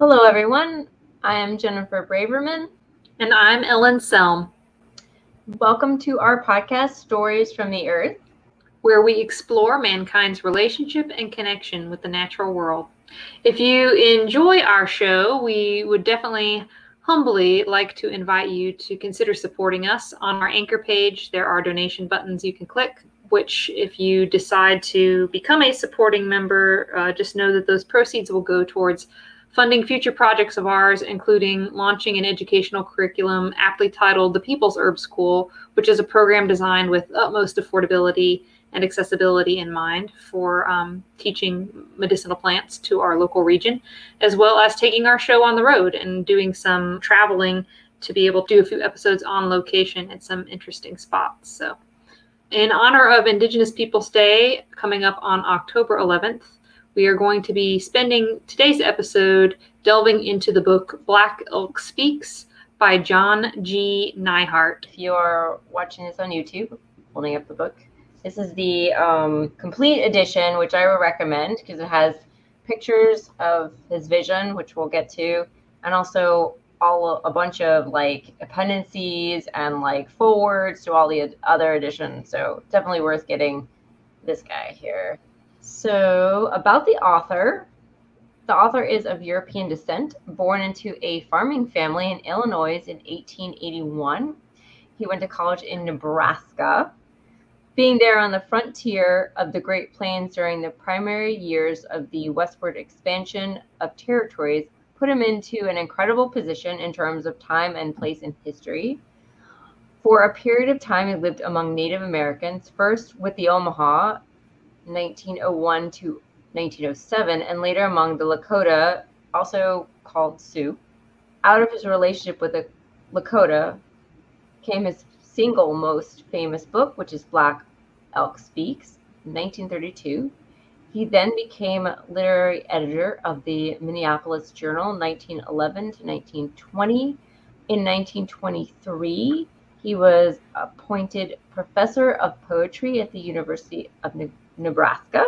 Hello, everyone. I am Jennifer Braverman. And I'm Ellen Selm. Welcome to our podcast, Stories from the Earth, where we explore mankind's relationship and connection with the natural world. If you enjoy our show, we would definitely humbly like to invite you to consider supporting us. On our anchor page, there are donation buttons you can click which, if you decide to become a supporting member, uh, just know that those proceeds will go towards funding future projects of ours, including launching an educational curriculum aptly titled The People's Herb School, which is a program designed with utmost affordability and accessibility in mind for um, teaching medicinal plants to our local region, as well as taking our show on the road and doing some traveling to be able to do a few episodes on location at some interesting spots. So, in honor of Indigenous Peoples Day coming up on October 11th, we are going to be spending today's episode delving into the book Black Elk Speaks by John G. Neihardt. If you are watching this on YouTube, holding up the book, this is the um, complete edition, which I would recommend because it has pictures of his vision, which we'll get to, and also all a bunch of like appendices and like forwards to all the other editions. So definitely worth getting this guy here. So about the author, the author is of European descent, born into a farming family in Illinois in 1881. He went to college in Nebraska. Being there on the frontier of the Great Plains during the primary years of the westward expansion of territories put him into an incredible position in terms of time and place in history. For a period of time, he lived among Native Americans, first with the Omaha, 1901 to 1907, and later among the Lakota, also called Sioux. Out of his relationship with the Lakota came his single most famous book, which is Black Elk Speaks, 1932. He then became literary editor of the Minneapolis Journal 1911 to 1920. In 1923, he was appointed professor of poetry at the University of Nebraska.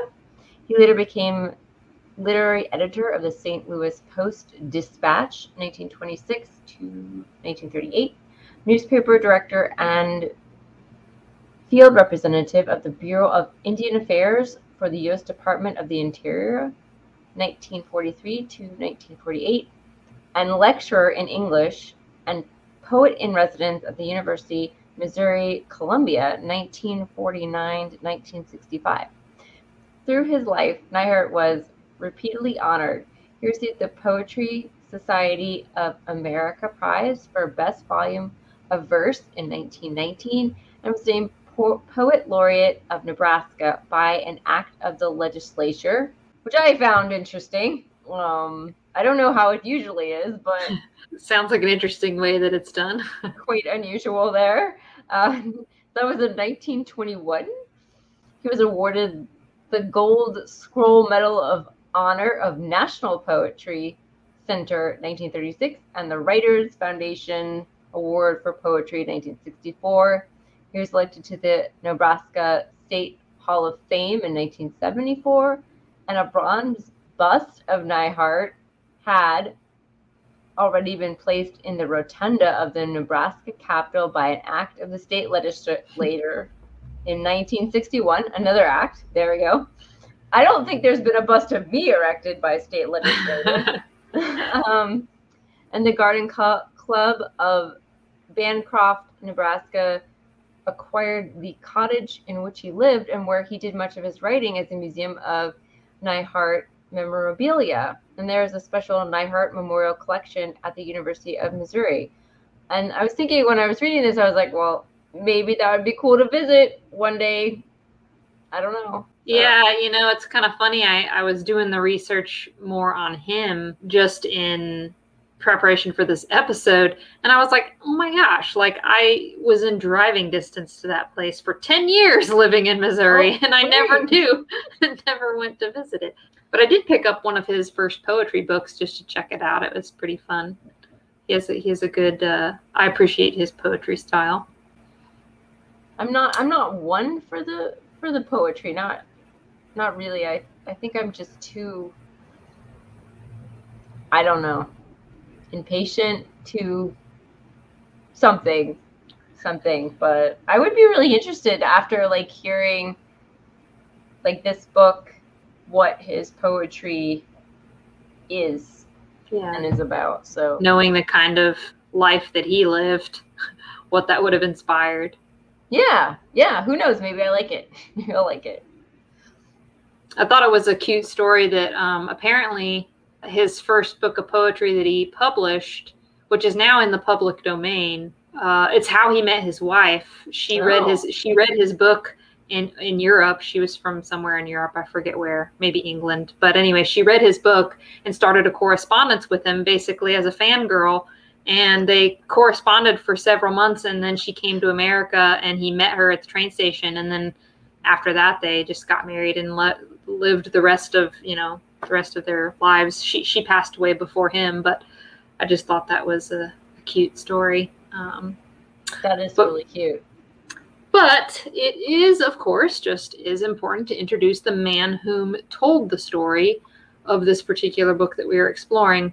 He later became literary editor of the St. Louis Post Dispatch 1926 to 1938, newspaper director and field representative of the Bureau of Indian Affairs for the U.S. Department of the Interior, 1943 to 1948, and lecturer in English and poet in residence at the University Missouri Columbia, 1949 to 1965. Through his life, Neihardt was repeatedly honored. He received the Poetry Society of America Prize for Best Volume of Verse in 1919 and was named Poet Laureate of Nebraska by an act of the legislature, which I found interesting. Um, I don't know how it usually is, but sounds like an interesting way that it's done. quite unusual there. Uh, that was in 1921. He was awarded the Gold Scroll Medal of Honor of National Poetry Center 1936 and the Writers Foundation Award for Poetry 1964. He was elected to the Nebraska State Hall of Fame in 1974, and a bronze bust of Neihardt had already been placed in the rotunda of the Nebraska Capitol by an act of the state legislature in 1961. Another act. There we go. I don't think there's been a bust of me erected by a state legislature. um, and the Garden Club of Bancroft, Nebraska, acquired the cottage in which he lived and where he did much of his writing as a museum of Neihardt memorabilia. And there is a special Neihardt Memorial Collection at the University of Missouri. And I was thinking when I was reading this, I was like, well, maybe that would be cool to visit one day. I don't know. Yeah, you know, it's kind of funny. I, I was doing the research more on him just in preparation for this episode and i was like oh my gosh like i was in driving distance to that place for 10 years living in missouri oh, and i never knew never went to visit it but i did pick up one of his first poetry books just to check it out. It was pretty fun. He has a, he has a good uh, i appreciate his poetry style. I'm not i'm not one for the for the poetry not not really. I i think i'm just too I don't know, impatient to something, something. But I would be really interested after like hearing like this book, what his poetry is Yeah. and is about. So Knowing the kind of life that he lived, what that would have inspired. yeah, yeah. Who knows? Maybe I like it. Maybe I like it. I thought it was a cute story that um, apparently his first book of poetry that he published, which is now in the public domain, uh, it's how he met his wife. She read his she read his book in in Europe. She was from somewhere in Europe, I forget where, maybe England. But anyway, she read his book and started a correspondence with him, basically as a fangirl. And they corresponded for several months, and then she came to America, and he met her at the train station, and then after that they just got married and le- lived the rest of you know the rest of their lives she she passed away before him but i just thought that was a, a cute story um, That is But- really cute. But it is of course just is important to introduce the man whom told the story of this particular book that we are exploring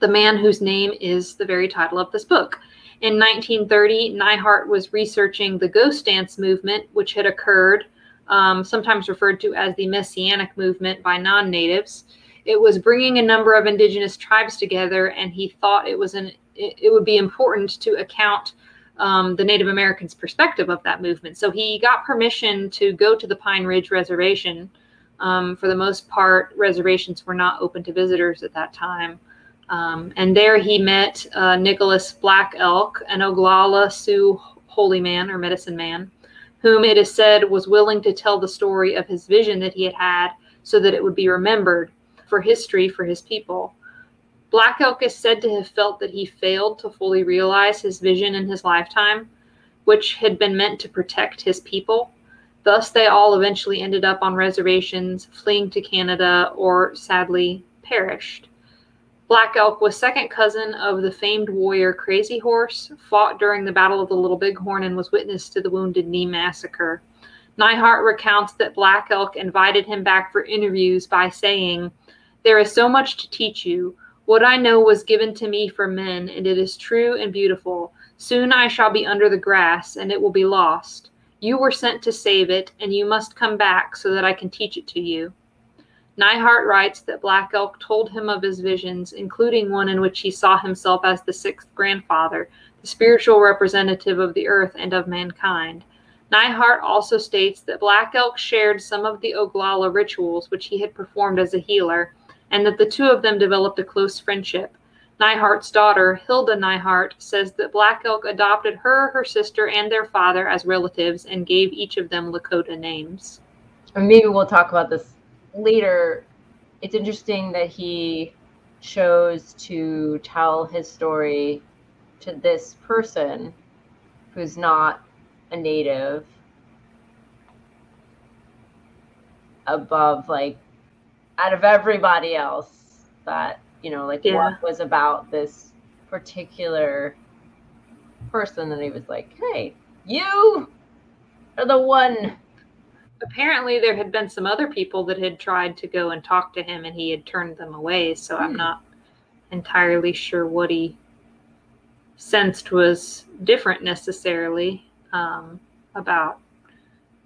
the man whose name is the very title of this book in 1930, Neihardt was researching the ghost dance movement, which had occurred, um, sometimes referred to as the Messianic movement by non natives. It was bringing a number of indigenous tribes together, and he thought it was an it would be important to account um, the Native Americans' perspective of that movement. So he got permission to go to the Pine Ridge Reservation. Um, for the most part, reservations were not open to visitors at that time. Um, and there he met uh, Nicholas Black Elk, an Oglala Sioux holy man or medicine man, whom it is said was willing to tell the story of his vision that he had had so that it would be remembered for history for his people. Black Elk is said to have felt that he failed to fully realize his vision in his lifetime, which had been meant to protect his people. Thus, they all eventually ended up on reservations, fleeing to Canada, or sadly perished. Black Elk was second cousin of the famed warrior Crazy Horse, fought during the Battle of the Little Bighorn and was witness to the Wounded Knee Massacre. Neihardt recounts that Black Elk invited him back for interviews by saying, There is so much to teach you. What I know was given to me for men, and it is true and beautiful. Soon I shall be under the grass, and it will be lost. You were sent to save it, and you must come back so that I can teach it to you. Neihardt writes that Black Elk told him of his visions, including one in which he saw himself as the sixth grandfather, the spiritual representative of the earth and of mankind. Neihardt also states that Black Elk shared some of the Oglala rituals which he had performed as a healer, and that the two of them developed a close friendship. Neihardt's daughter, Hilda Neihardt, says that Black Elk adopted her, her sister, and their father as relatives and gave each of them Lakota names. And maybe we'll talk about this later. It's interesting that he chose to tell his story to this person who's not a native above like out of everybody else that you know like Yeah. what was about this particular person that he was like hey you are the one apparently there had been some other people that had tried to go and talk to him and he had turned them away so i'm Hmm. not entirely sure what he sensed was different necessarily um, about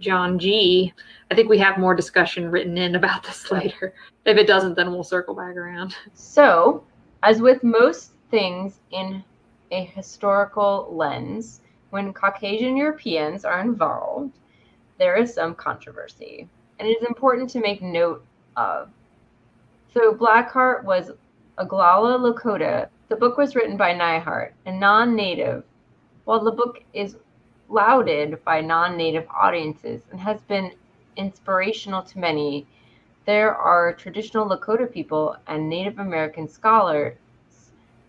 john g i think we have more discussion written in about this later if it doesn't then we'll circle back around So, as with most things in a historical lens, when Caucasian Europeans are involved, there is some controversy, and it is important to make note of. So, Blackheart was Oglala Lakota. The book was written by Neihardt, a non native, while the book is lauded by non native audiences and has been inspirational to many there are traditional Lakota people and Native American scholars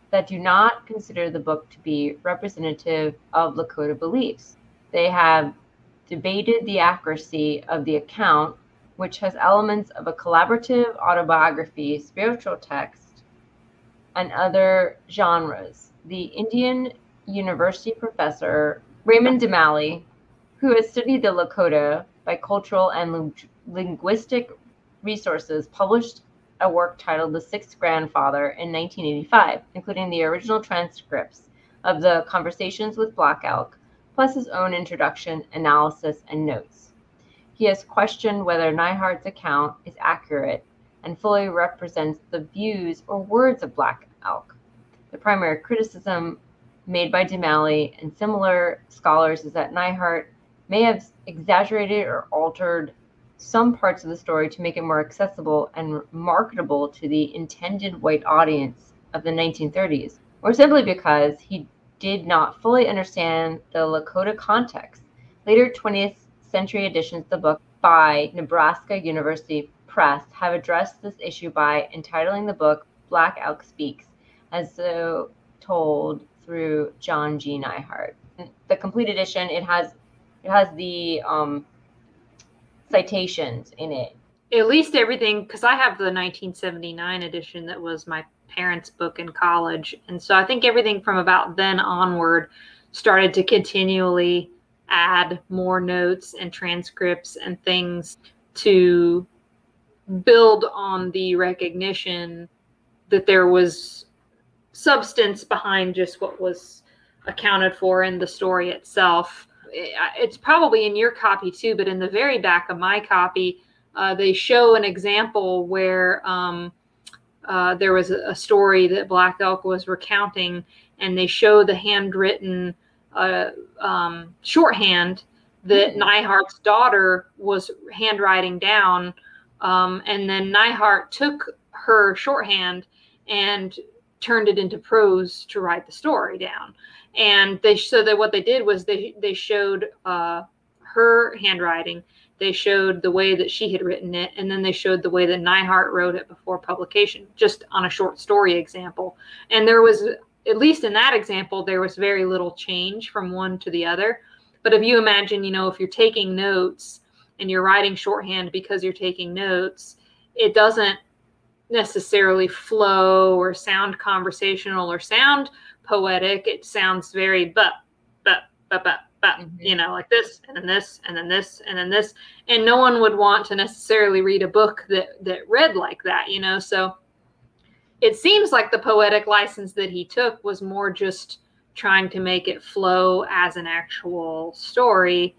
that do not consider the book to be representative of Lakota beliefs. They have debated the accuracy of the account, which has elements of a collaborative autobiography, spiritual text, and other genres. The Indian University professor Raymond DeMallie, who has studied the Lakota by cultural and ling- linguistic resources published a work titled The Sixth Grandfather in 1985, including the original transcripts of the conversations with Black Elk, plus his own introduction, analysis, and notes. He has questioned whether Neihardt's account is accurate and fully represents the views or words of Black Elk. The primary criticism made by DeMallie and similar scholars is that Neihardt may have exaggerated or altered some parts of the story to make it more accessible and marketable to the intended white audience of the 1930s, or simply because he did not fully understand the Lakota context. Later 20th century editions of the book by Nebraska University Press have addressed this issue by entitling the book Black Elk Speaks, as though told through John G. Neihardt. The complete edition, it has it has the um, citations in it. At least everything, because I have the 1979 edition that was my parents' book in college, and so I think everything from about then onward started to continually add more notes and transcripts and things to build on the recognition that there was substance behind just what was accounted for in the story itself it's probably in your copy too, but in the very back of my copy, uh, they show an example where um, uh, there was a, story that Black Elk was recounting, and they show the handwritten uh, um, shorthand that mm-hmm. Neihardt's daughter was handwriting down. Um, and then Neihardt took her shorthand and turned it into prose to write the story down. And they so that what they did was they they showed uh, her handwriting. They showed the way that she had written it and then they showed the way that Neihardt wrote it before publication just on a short story example. And there was at least in that example there was very little change from one to the other. But if you imagine you know if you're taking notes and you're writing shorthand because you're taking notes it doesn't necessarily flow or sound conversational or sound poetic. It sounds very but but but but but mm-hmm. you know like this and then this and then this and then this and no one would want to necessarily read a book that that read like that you know so it seems like the poetic license that he took was more just trying to make it flow as an actual story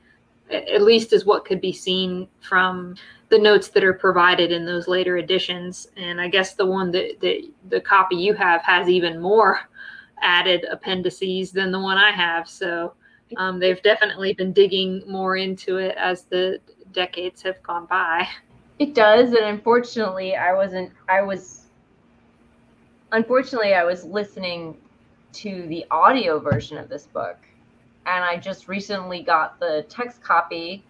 at least as what could be seen from the notes that are provided in those later editions and i guess the one that, that the copy you have has even more added appendices than the one I have. So um, they've definitely been digging more into it as the decades have gone by. It does, and unfortunately, I wasn't. I was. Unfortunately, I was listening to the audio version of this book, and I just recently got the text copy,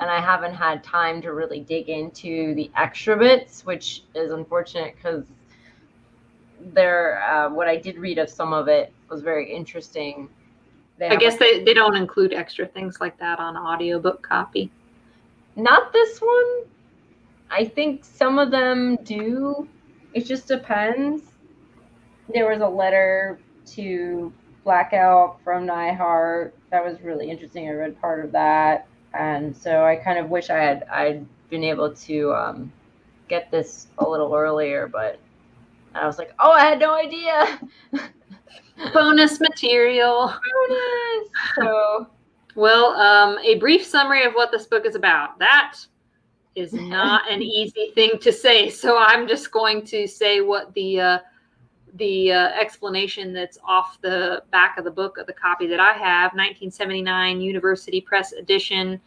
and I haven't had time to really dig into the extra bits, which is unfortunate because there uh, what i did read of some of it was very interesting. They i guess they, they don't include extra things like that on audiobook copy. Not this one. I think some of them do. It just depends. There was a letter to black elk from Neihardt that was really interesting. I read part of that and so i kind of wish i had i'd been able to um, get this a little earlier but I was like, oh, I had no idea. Bonus material. Bonus. So, well, um, a brief summary of what this book is about. That is not an easy thing to say. So I'm just going to say what the uh, the uh, explanation that's off the back of the book of the copy that I have, 1979 University Press edition.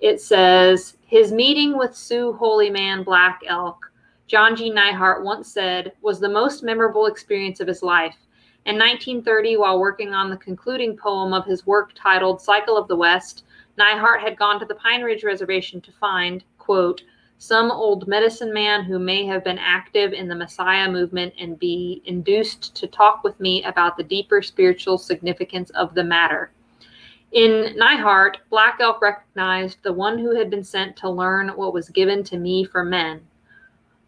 It says his meeting with Sioux holy man Black Elk John G. Neihardt once said was the most memorable experience of his life. In 1930, while working on the concluding poem of his work titled Cycle of the West, Neihardt had gone to the Pine Ridge Reservation to find, quote, some old medicine man who may have been active in the Messiah movement and be induced to talk with me about the deeper spiritual significance of the matter. In Neihardt, Black Elk recognized the one who had been sent to learn what was given to me for men,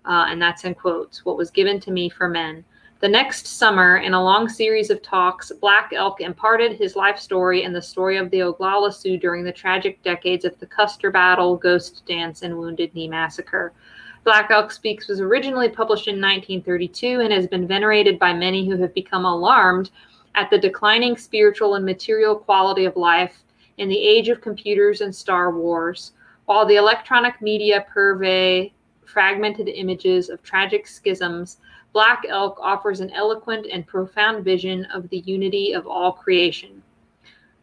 uh, and that's in quotes, what was given to me for men. The next summer, in a long series of talks, Black Elk imparted his life story and the story of the Oglala Sioux during the tragic decades of the Custer Battle, Ghost Dance, and Wounded Knee Massacre. Black Elk Speaks was originally published in 1932 and has been venerated by many who have become alarmed at the declining spiritual and material quality of life in the age of computers and Star Wars, while the electronic media purvey fragmented images of tragic schisms. Black Elk offers an eloquent and profound vision of the unity of all creation.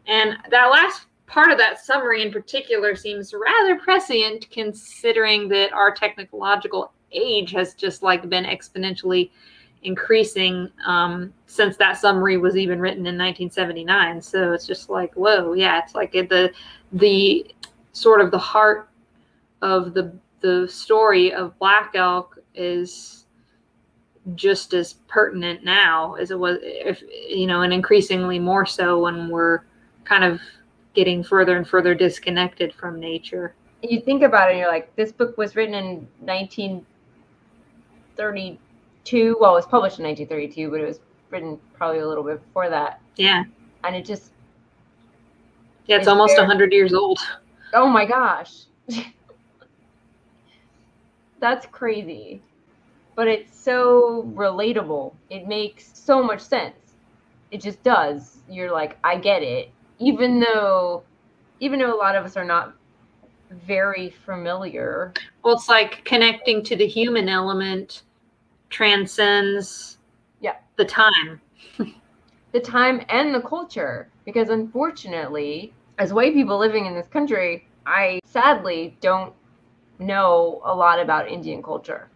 And that last part of that summary in particular seems rather prescient considering that our technological age has just like been exponentially increasing um, since that summary was even written in 1979 so it's just like whoa yeah it's like the the sort of the heart of the the story of black elk is just as pertinent now as it was if you know and increasingly more so when we're kind of getting further and further disconnected from nature. You think about it, and you're like, this book was written in 1932. Well, it was published in 1932, but it was written probably a little bit before that. Yeah. And it just. Yeah, it's almost very, 100 years old. Oh my gosh. That's crazy. But it's so mm. relatable. It makes so much sense. It just does. You're like, I get it even though even though a lot of us are not very familiar. Well, it's like connecting to the human element transcends yeah the time. the time and the culture. Because unfortunately, as white people living in this country, I sadly don't know a lot about Indian culture.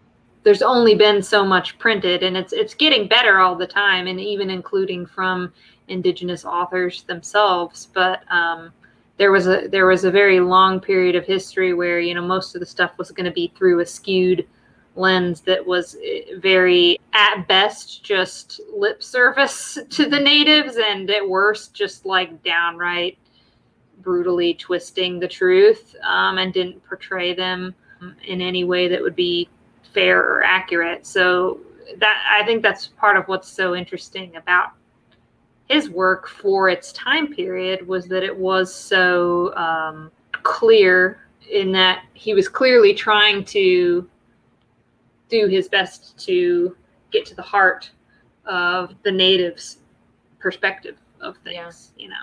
There's only been so much printed and it's it's getting better all the time and even including from indigenous authors themselves, but um, there was a there was a very long period of history where you know most of the stuff was going to be through a skewed lens that was eh, very at best just lip service to the natives and at worst just like downright brutally twisting the truth um, and didn't portray them in any way that would be fair or accurate so that i think that's part of what's so interesting about his work for its time period was that it was so um, clear in that he was clearly trying to do his best to get to the heart of the natives perspective of things yeah. you know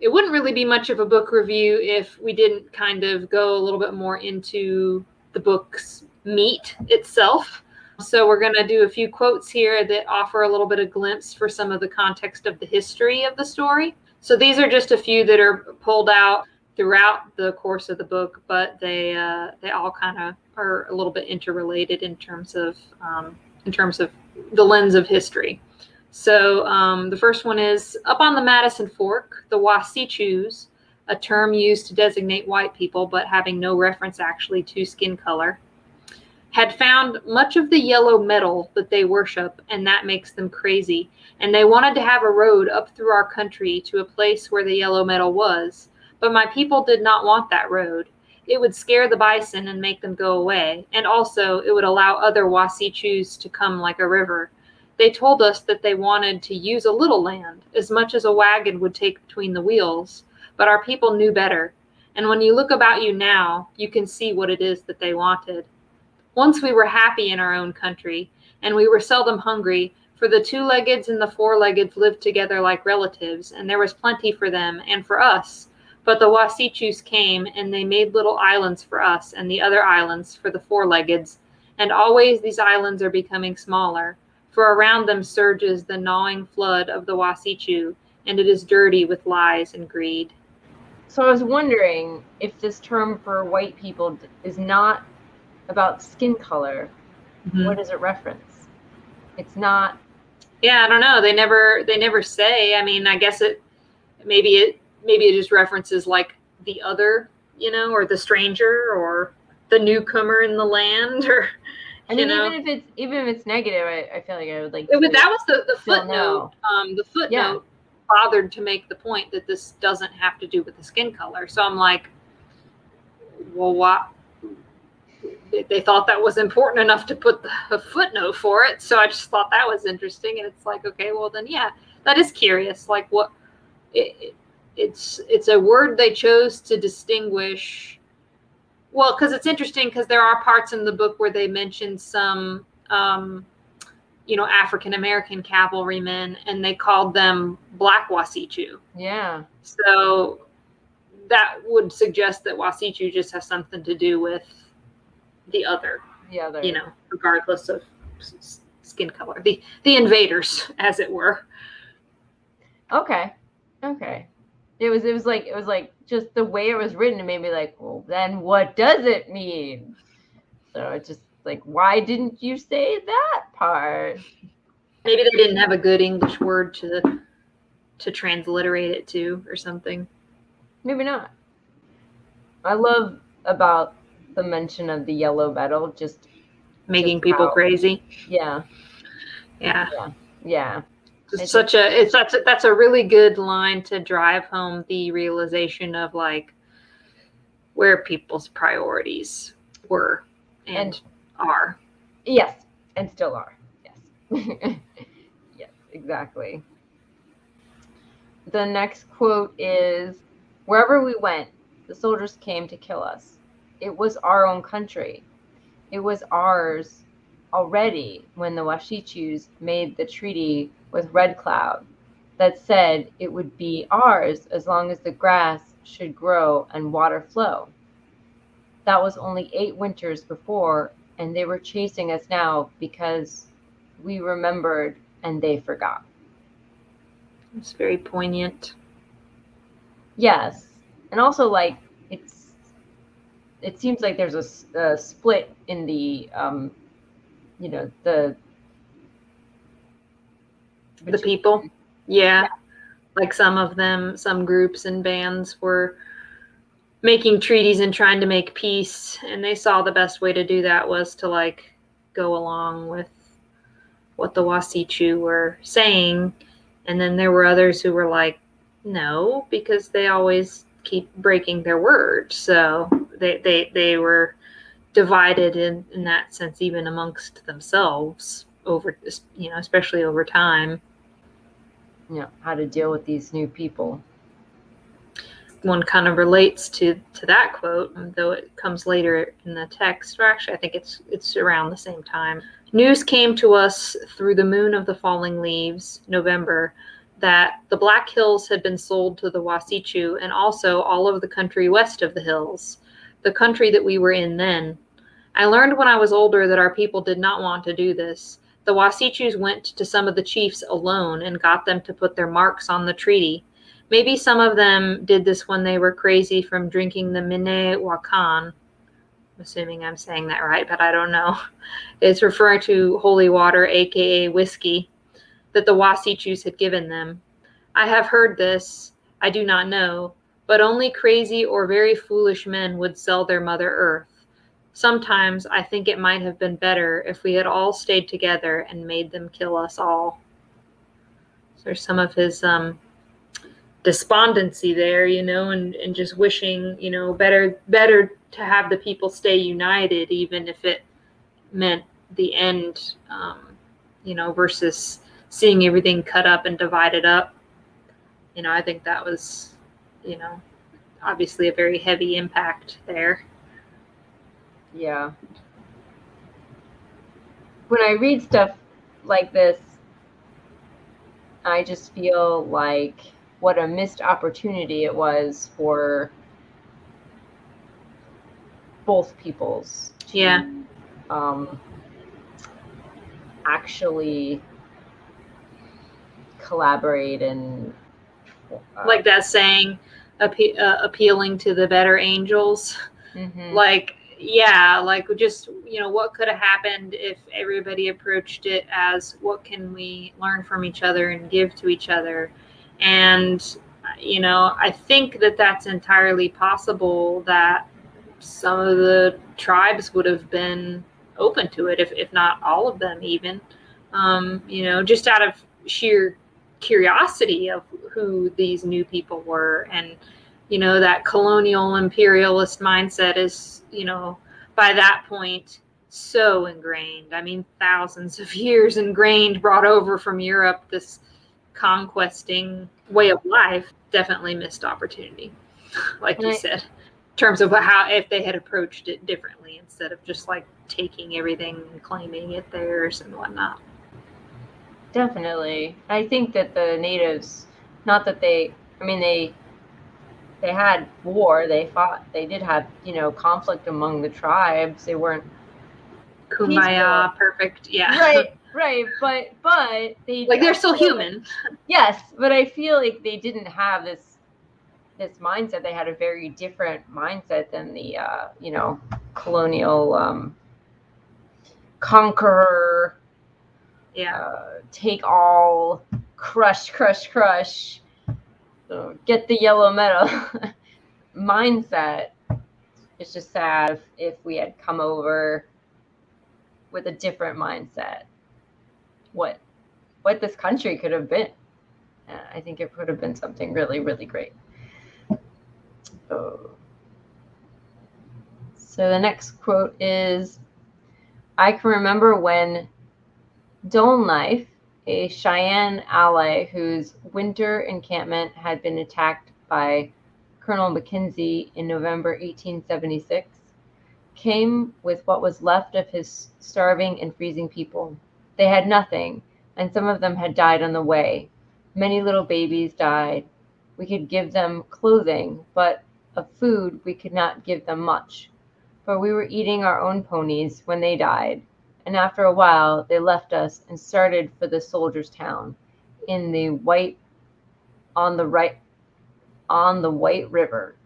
it wouldn't really be much of a book review if we didn't kind of go a little bit more into the book's meat itself so we're going to do a few quotes here that offer a little bit of glimpse for some of the context of the history of the story. So these are just a few that are pulled out throughout the course of the book, but they uh, they all kind of are a little bit interrelated in terms of um, in terms of the lens of history. So um, the first one is up on the Madison Fork, the Wasichus, a term used to designate white people, but having no reference actually to skin color had found much of the yellow metal that they worship, and that makes them crazy. And they wanted to have a road up through our country to a place where the yellow metal was. But my people did not want that road. It would scare the bison and make them go away, and also it would allow other Wasichus to come like a river. They told us that they wanted to use a little land, as much as a wagon would take between the wheels, but our people knew better. And when you look about you now, you can see what it is that they wanted. Once we were happy in our own country, and we were seldom hungry, for the two leggeds and the four leggeds lived together like relatives, and there was plenty for them and for us. But the Wasichus came, and they made little islands for us, and the other islands for the four leggeds. And always these islands are becoming smaller, for around them surges the gnawing flood of the Wasichu, and it is dirty with lies and greed. So I was wondering if this term for white people is not about skin color, mm-hmm. what does it reference? It's not. Yeah, I don't know. They never they never say. I mean, I guess it maybe it maybe it just references like the other, you know, or the stranger or the newcomer in the land or I mean, even if it's even if it's negative, I, I feel like I would like. But that was the, the footnote. Um, the footnote yeah. bothered to make the point that this doesn't have to do with the skin color. So I'm like, well, why? They thought that was important enough to put a footnote for it. So I just thought that was interesting. And it's like, okay, well then, yeah, that is curious. Like what it, it's, it's a word they chose to distinguish well, because it's interesting because there are parts in the book where they mention some, um, you know, African American cavalrymen, and they called them Black Wasichu. Yeah. So that would suggest that Wasichu just has something to do with the other, The other. you know, regardless of skin color, the the invaders, as it were. Okay. Okay. It was it was like it was like just the way it was written it made me like, well then what does it mean? So it's just like why didn't you say that part? Maybe they didn't have a good English word to to transliterate it to or something. Maybe not. I love about the mention of the yellow metal, just Making Just people crazy. yeah, Yeah. yeah. It's It's such a it's that's a, that's a really good line to drive home the realization of like where people's priorities were and, And- are. Yes, and still are. Yes. yes, exactly. The next quote is Wherever we went, the soldiers came to kill us. It was our own country. It was ours already when the Washichus made the treaty with Red Cloud that said it would be ours as long as the grass should grow and water flow. That was only eight winters before, and they were chasing us now because we remembered and they forgot. It's very poignant. Yes, and also like it's it seems like there's a split in the um, you know the The people. Yeah. Like some of them, some groups and bands were making treaties and trying to make peace and they saw the best way to do that was to like go along with what the Wasichu were saying and then there were others who were like no because they always keep breaking their word so they they, they were divided in, in that sense even amongst themselves over you know especially over time you know how to deal with these new people. one kind of relates to to that quote, um, though it comes later in the text. Or actually, I think it's it's around the same time. News came to us through the moon of the falling leaves, November, that the Black Hills had been sold to the Wasichu and also all of the country west of the hills, the country that we were in then. I learned when I was older that our people did not want to do this. The Wasichus went to some of the chiefs alone and got them to put their marks on the treaty. Maybe some of them did this when they were crazy from drinking the Mine Wakan. I'm assuming I'm saying that right, but I don't know. It's referring to holy water, aka whiskey, that the Wasichus had given them. I have heard this, I do not know, but only crazy or very foolish men would sell their Mother Earth. Sometimes I think it might have been better if we had all stayed together and made them kill us all. So there's some of his um, despondency there, you know, and, and just wishing, you know, better better to have the people stay united, even if it meant the end, um, you know, versus seeing everything cut up and divided up. You know, I think that was, you know, obviously a very heavy impact there. Yeah. When I read stuff like this, I just feel like what a missed opportunity it was for both peoples to Yeah. um, actually collaborate and uh, Like that saying, appe- uh, appealing to the better angels. mhm. like yeah like just you know what could have happened if everybody approached it as what can we learn from each other and give to each other and you know i think that that's entirely possible that some of the tribes would have been open to it if, if not all of them even um, you know just out of sheer curiosity of who these new people were. And you know that colonial imperialist mindset is you know by that point so ingrained. I mean thousands of years ingrained brought over from europe this conquesting way of life definitely missed opportunity like you said terms of how if they had approached it differently instead of just like taking everything and claiming it theirs and whatnot. Definitely. I think that the natives, not that they, I mean, they, they had war, they fought, they did have, you know, conflict among the tribes. They weren't kumbaya, Peaceful. perfect. Yeah. right, right, but but they like they're still human. Yes, but I feel like they didn't have this this mindset. They had a very different mindset than the uh, you know colonial um, conqueror, Yeah. uh, take all, crush, crush, crush, get the yellow medal mindset. It's just sad if, if we had come over with a different mindset. What what this country could have been. I think it could have been something really, really great. So the next quote is I can remember when Dull Knife, a Cheyenne ally whose winter encampment had been attacked by Colonel Mackenzie in November 1876, came with what was left of his starving and freezing people. They had nothing, and some of them had died on the way. Many little babies died. We could give them clothing, but of food we could not give them much, for we were eating our own ponies when they died and after a while they left us and started for the soldiers' town in the white on the right on the White River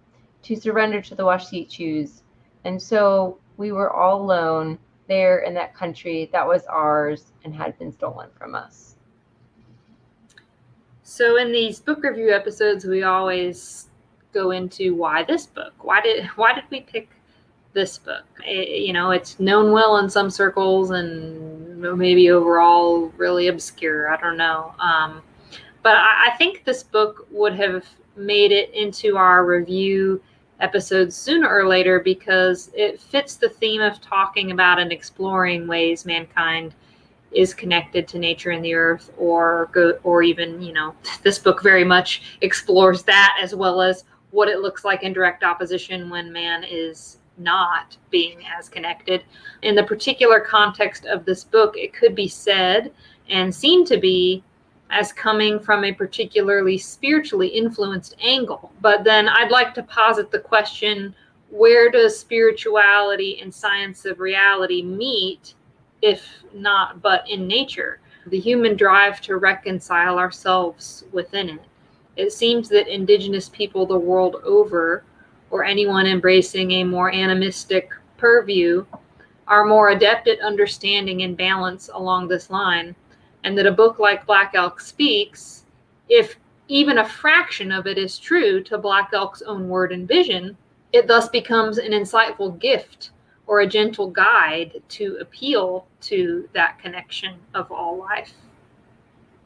to surrender to the Washichus. And so we were all alone there in that country that was ours and had been stolen from us. So in these book review episodes, we always go into why this book. Why did why did we pick this book? It- you know, it's known well in some circles and maybe overall really obscure. I don't know. Um, but I, I think this book would have made it into our review episode sooner or later because it fits the theme of talking about and exploring ways mankind is connected to nature and the earth or go or even you know this book very much explores that as well as what it looks like in direct opposition when man is not being as connected. In the particular context of this book it could be said and seen to be as coming from a particularly spiritually influenced angle. But then i'd like to posit the question where does spirituality and science of reality meet if not but in nature, the human drive to reconcile ourselves within it. It seems that indigenous people the world over, or anyone embracing a more animistic purview, are more adept at understanding and balance along this line, and that a book like Black Elk Speaks, if even a fraction of it is true to Black Elk's own word and vision, it thus becomes an insightful gift or a gentle guide to appeal to that connection of all life.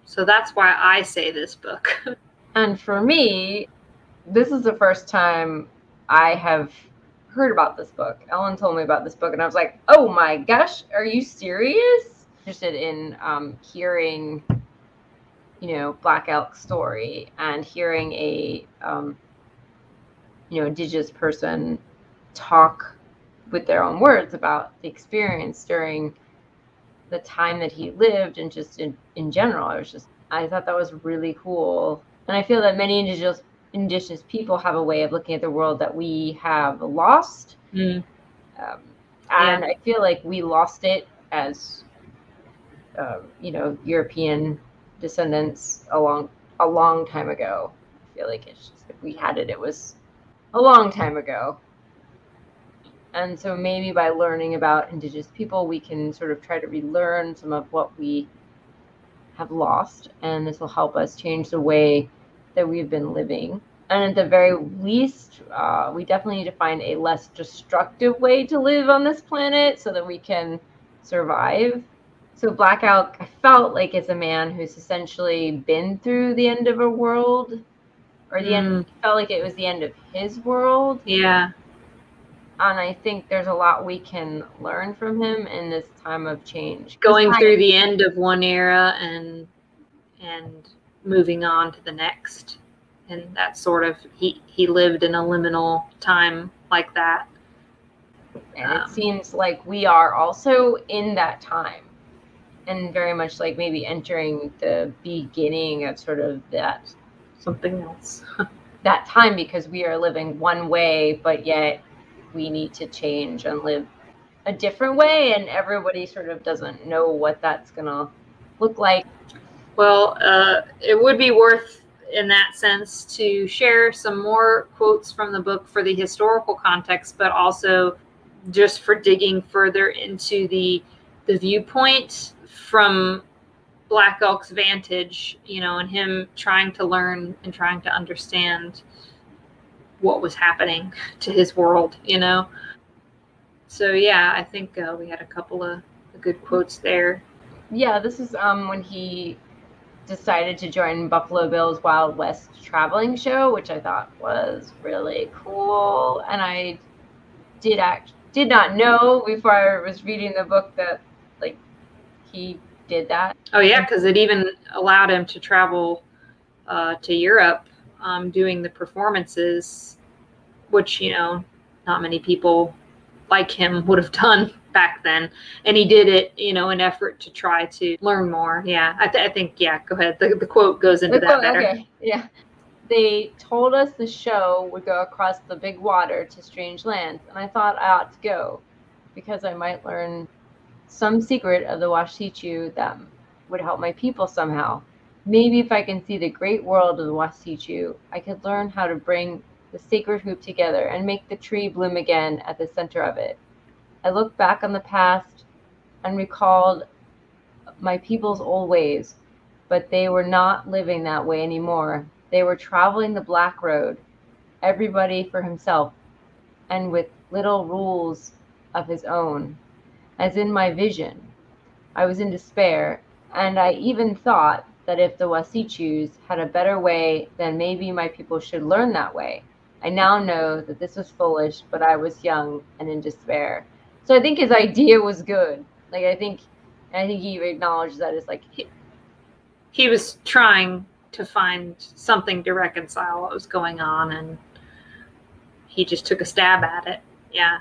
So that's why I say this book. And for me, this is the first time I have heard about this book. Ellen told me about this book, and I was like, "Oh my gosh, are you serious?" Interested in um, hearing, you know, Black Elk's story and hearing a, um, you know, indigenous person talk with their own words about the experience during the time that he lived and just in, in general. I was just I thought that was really cool. And I feel that many indigenous indigenous people have a way of looking at the world that we have lost. Mm. Um, and I feel like we lost it as um, you know, European descendants a long a long time ago. I feel like it's just if we had it, it was a long time ago. And so maybe by learning about indigenous people, we can sort of try to relearn some of what we have lost, and this will help us change the way that we've been living. And at the very least, uh, we definitely need to find a less destructive way to live on this planet so that we can survive. So Black Elk, I felt like is a man who's essentially been through the end of a world, or the end. Felt like it was the end of his world, yeah. and I think there's a lot we can learn from him in this time of change. Going through the end of one era and and moving on to the next. And that sort of he he lived in a liminal time like that. And Um, it seems like we are also in that time and very much like maybe entering the beginning of sort of that Something else. that time because we are living one way but yet we need to change and live a different way and everybody sort of doesn't know what that's going to look like. Well, uh, it would be worth, in that sense, to share some more quotes from the book for the historical context, but also just for digging further into the the viewpoint from Black Elk's vantage, you know, and him trying to learn and trying to understand what was happening to his world, you know. So yeah, I think uh, we had a couple of good quotes there. Yeah, this is um when he decided to join Buffalo Bill's Wild West traveling show, which I thought was really cool. And I did act did not know before I was reading the book that like he did that. Oh yeah, because it even allowed him to travel uh, to Europe, um, doing the performances, which you know, not many people like him would have done back then. And he did it, you know, in effort to try to learn more. Yeah, I, th- I think yeah. Go ahead. The, the quote goes into that Oh, better. Okay, yeah. They told us the show would go across the big water to strange lands, and I thought I ought to go because I might learn some secret of the Washichu that would help my people somehow. Maybe if I can see the great world of the Washichu, I could learn how to bring the sacred hoop together and make the tree bloom again at the center of it. I looked back on the past and recalled my people's old ways, but they were not living that way anymore. They were traveling the black road, everybody for himself, and with little rules of his own. As in my vision, I was in despair, and I even thought that if the Wasichus had a better way, then maybe my people should learn that way. I now know that this was foolish, but I was young and in despair. So I think his idea was good. Like I think, I think he acknowledged that it's like He was trying to find something to reconcile what was going on, and he just took a stab at it. Yeah.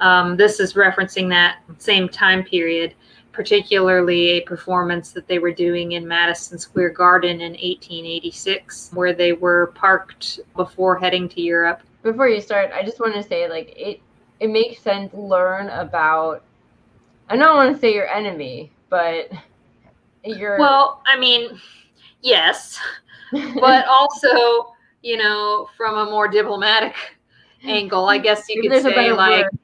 Um, this is referencing that same time period, particularly a performance that they were doing in Madison Square Garden in 1886, where they were parked before heading to Europe. before you start, I just want to say like it it makes sense learn about I don't want to say your enemy, but your Well, I mean, yes, but also, you know, from a more diplomatic angle, I guess you could say, like, word.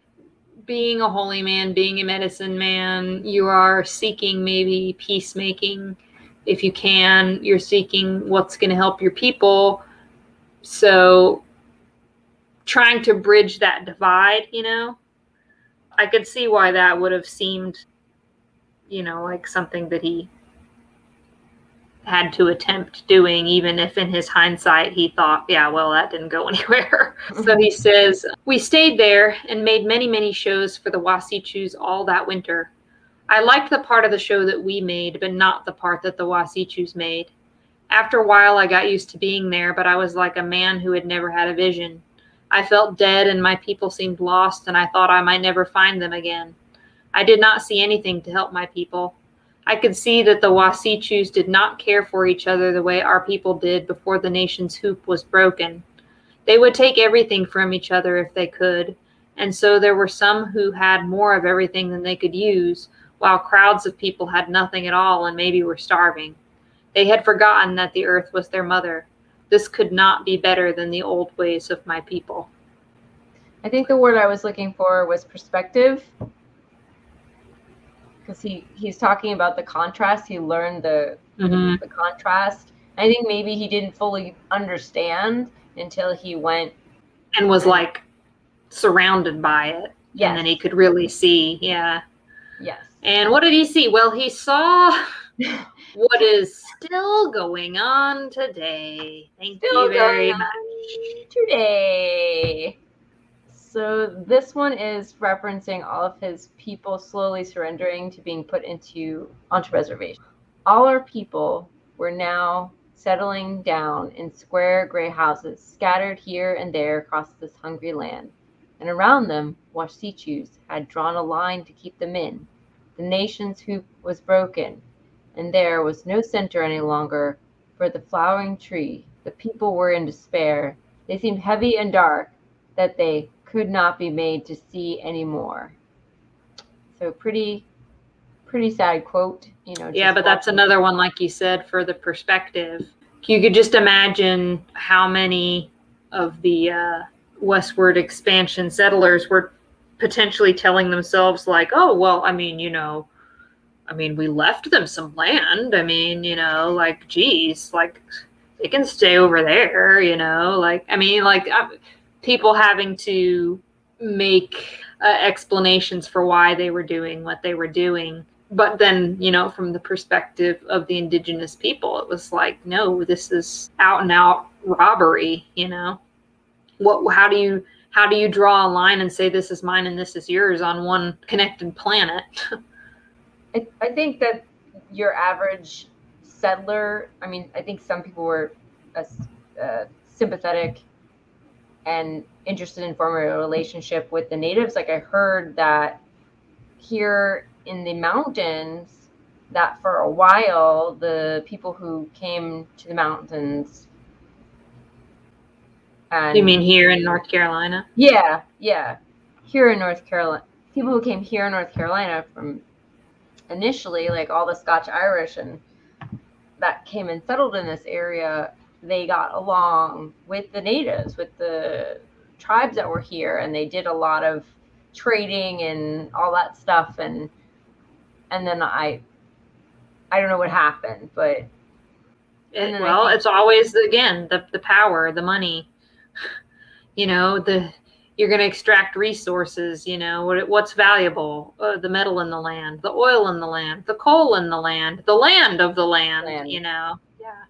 being a holy man, being a medicine man, you are seeking maybe peacemaking. If you can, you're seeking what's going to help your people. So, trying to bridge that divide, you know, I could see why that would have seemed, you know, like something that he had to attempt doing, even if in his hindsight he thought, yeah, well, that didn't go anywhere. so mm-hmm. he says, We stayed there and made many, many shows for the Wasichus all that winter. I liked the part of the show that we made, but not the part that the Wasichus made. After a while, I got used to being there, but I was like a man who had never had a vision. I felt dead, and my people seemed lost, and I thought I might never find them again. I did not see anything to help my people. I could see that the Wasichus did not care for each other the way our people did before the nation's hoop was broken. They would take everything from each other if they could, and so there were some who had more of everything than they could use, while crowds of people had nothing at all and maybe were starving. They had forgotten that the earth was their mother. This could not be better than the old ways of my people. I think the word I was looking for was perspective. Because he, he's talking about the contrast. He learned the Mm-hmm. the contrast. I think maybe he didn't fully understand until he went And was like surrounded by it. yes, And then he could really see. Yeah. yes. And what did he see? Well, he saw what is still going on today. Thank Still you very much. today. So this one is referencing all of his people slowly surrendering to being put into onto reservation. All our people were now settling down in square gray houses scattered here and there across this hungry land. and around them Washichus had drawn a line to keep them in. The nation's hoop was broken, and there was no center any longer for the flowering tree. The people were in despair. They seemed heavy and dark, that they could not be made to see any more. So pretty pretty sad quote, you know. Yeah, but that's another one, like you said, for the perspective. You could just imagine how many of the uh, westward expansion settlers were potentially telling themselves, like, oh, well, I mean, you know, I mean, we left them some land. I mean, you know, like, geez, like, they can stay over there, you know, like, I mean, like, uh, people having to make uh, explanations for why they were doing what they were doing. But then you know from the perspective of the indigenous people it was like no this is out and out robbery you know? What how do you how do you draw a line and say this is mine and this is yours on one connected planet I, I think that your average settler, I mean, I think some people were uh, uh, sympathetic and interested in forming a relationship with the natives. Like I heard that here in the mountains, that for a while, the people who came to the mountains. And you mean here in north carolina yeah, yeah. Here in North Carolina, people who came here in North Carolina from initially, like all the Scotch Irish and that came and settled in this area, they got along with the natives, with the tribes that were here, and they did a lot of trading and all that stuff. And and then I, I don't know what happened, but And well think- it's always again the, the power the money you know the you're going to extract resources you know what, what's valuable uh, the metal in the land the oil in the land the coal in the land the land of the land, Land. you know yeah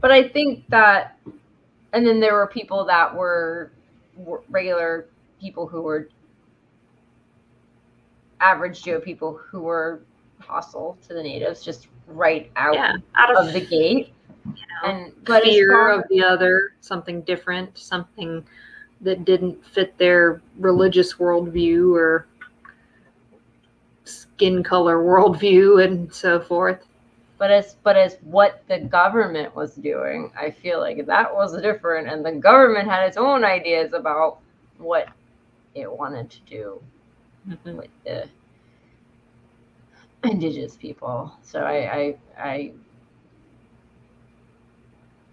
but I think that, and then there were people that were, were regular people who were average Joe people who were hostile to the natives, just right out yeah out of, of the gate. You know, And fear of the other something different something that didn't fit their religious worldview or skin color worldview and so forth but as but as what the government was doing, I feel like that was different, and the government had its own ideas about what it wanted to do Mhm. with the indigenous people. So I I I,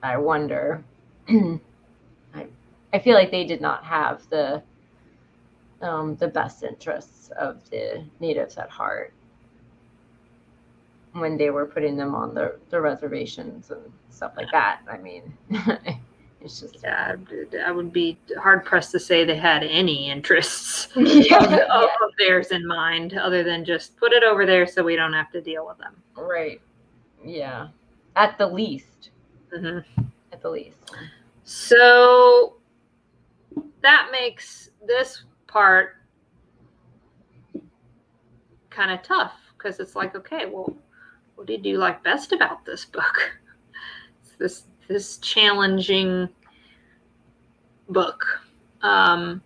I wonder. I I feel like they did not have the um, the best interests of the natives at heart when they were putting them on the, the reservations and stuff like that. I mean, it's just Yeah, I'd- be hard pressed to say they had any interests yeah, of, of, yeah, of theirs in mind other than just put it over there so we don't have to deal with them. right. Yeah, at the least, hmm at the least. So that makes this part kind of tough because it's like, okay, well, what did you like best about this book? It's this this challenging book. Um,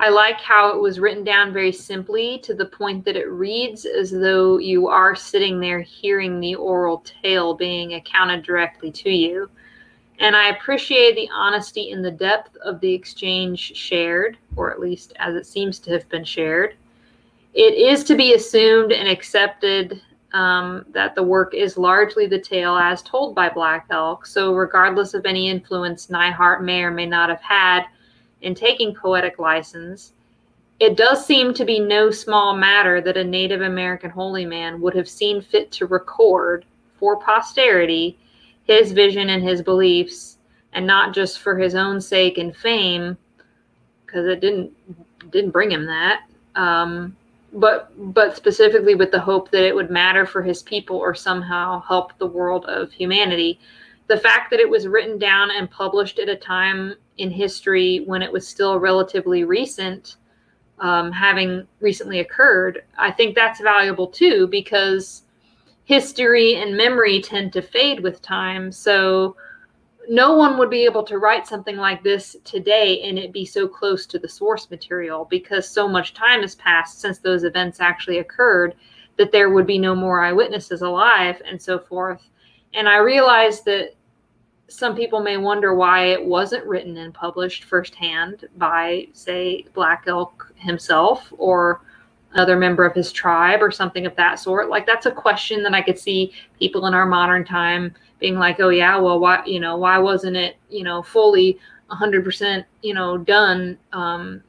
I like how it was written down very simply to the point that it reads as though you are sitting there hearing the oral tale being accounted directly to you. And I appreciate the honesty and the depth of the exchange shared, or at least as it seems to have been shared. It is to be assumed and accepted um, that the work is largely the tale as told by Black Elk. So, regardless of any influence Neihardt may or may not have had in taking poetic license, it does seem to be no small matter that a Native American holy man would have seen fit to record for posterity his vision and his beliefs, and not just for his own sake and fame, because it didn't didn't bring him that. Um, but but specifically with the hope that it would matter for his people or somehow help the world of humanity. The fact that it was written down and published at a time in history when it was still relatively recent, um, having recently occurred, I think that's valuable too because history and memory tend to fade with time. So no one would be able to write something like this today and it be so close to the source material because so much time has passed since those events actually occurred that there would be no more eyewitnesses alive and so forth. And I realized that some people may wonder why it wasn't written and published firsthand by, say, Black Elk himself or another member of his tribe or something of that sort. Like that's a question that I could see people in our modern time being like, "Oh yeah, well why, you know, why wasn't it, you know, fully 100%, you know, done um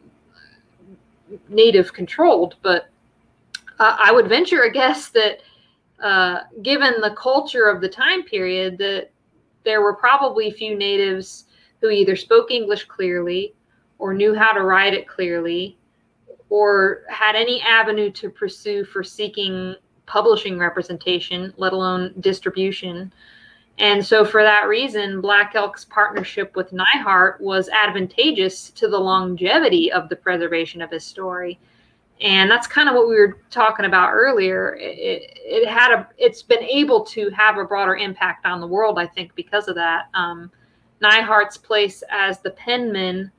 native controlled?" But uh, I would venture a guess that uh, given the culture of the time period that there were probably few natives who either spoke English clearly or knew how to write it clearly or had any avenue to pursue for seeking publishing representation, let alone distribution. And so, for that reason, Black Elk's partnership with Neihardt was advantageous to the longevity of the preservation of his story. And that's kind of what we were talking about earlier. It, it, had a, it's been able to have a broader impact on the world, I think, because of that. Um, place as the penman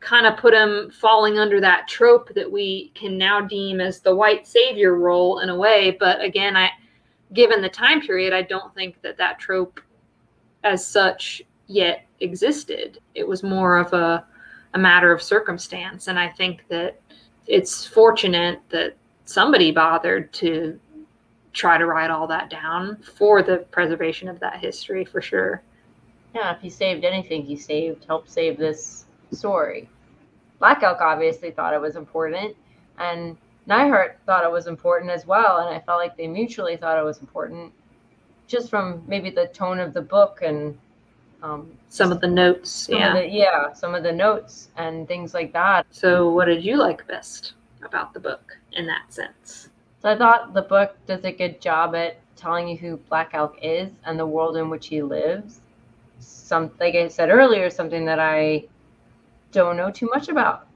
kind of put him falling under that trope that we can now deem as the white savior role in a way. But again, I, given the time period, I don't think that that trope as such yet existed. It was more of a, a matter of circumstance. And I think that it's fortunate that somebody bothered to try to write all that down for the preservation of that history for sure. Yeah, if he saved anything, he saved, helped save this story. Black Elk obviously thought it was important, and Neihardt thought it was important as well. And I felt like they mutually thought it was important, just from maybe the tone of the book and um, some of the notes. yeah, of the, yeah, some of the notes and things like that. So, what did you like best about the book in that sense? So I thought the book does a good job at telling you who Black Elk is and the world in which he lives. Some, like I said earlier, something that I don't know too much about.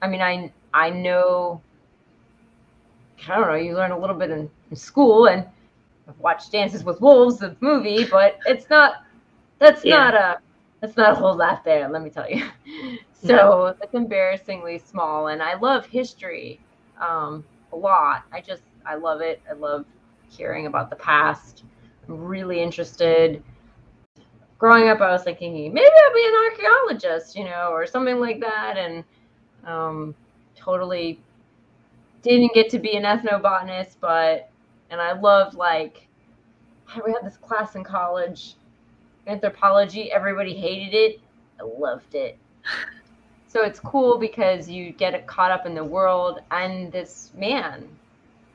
I mean, I I know. I don't know. You learn a little bit in, in school, and I've watched Dances with Wolves, the movie, but it's not. That's yeah. not a. That's not a whole lot there. Let me tell you. so it's embarrassingly small, and I love history um, a lot. I just I love it. I love hearing about the past. I'm really interested growing up, I was thinking maybe I'll be an archaeologist, you know, or something like that, and um, totally didn't get to be an ethnobotanist, but and I loved like we had this class in college, anthropology. Everybody hated it. I loved it. So it's cool because you get caught up in the world and this man,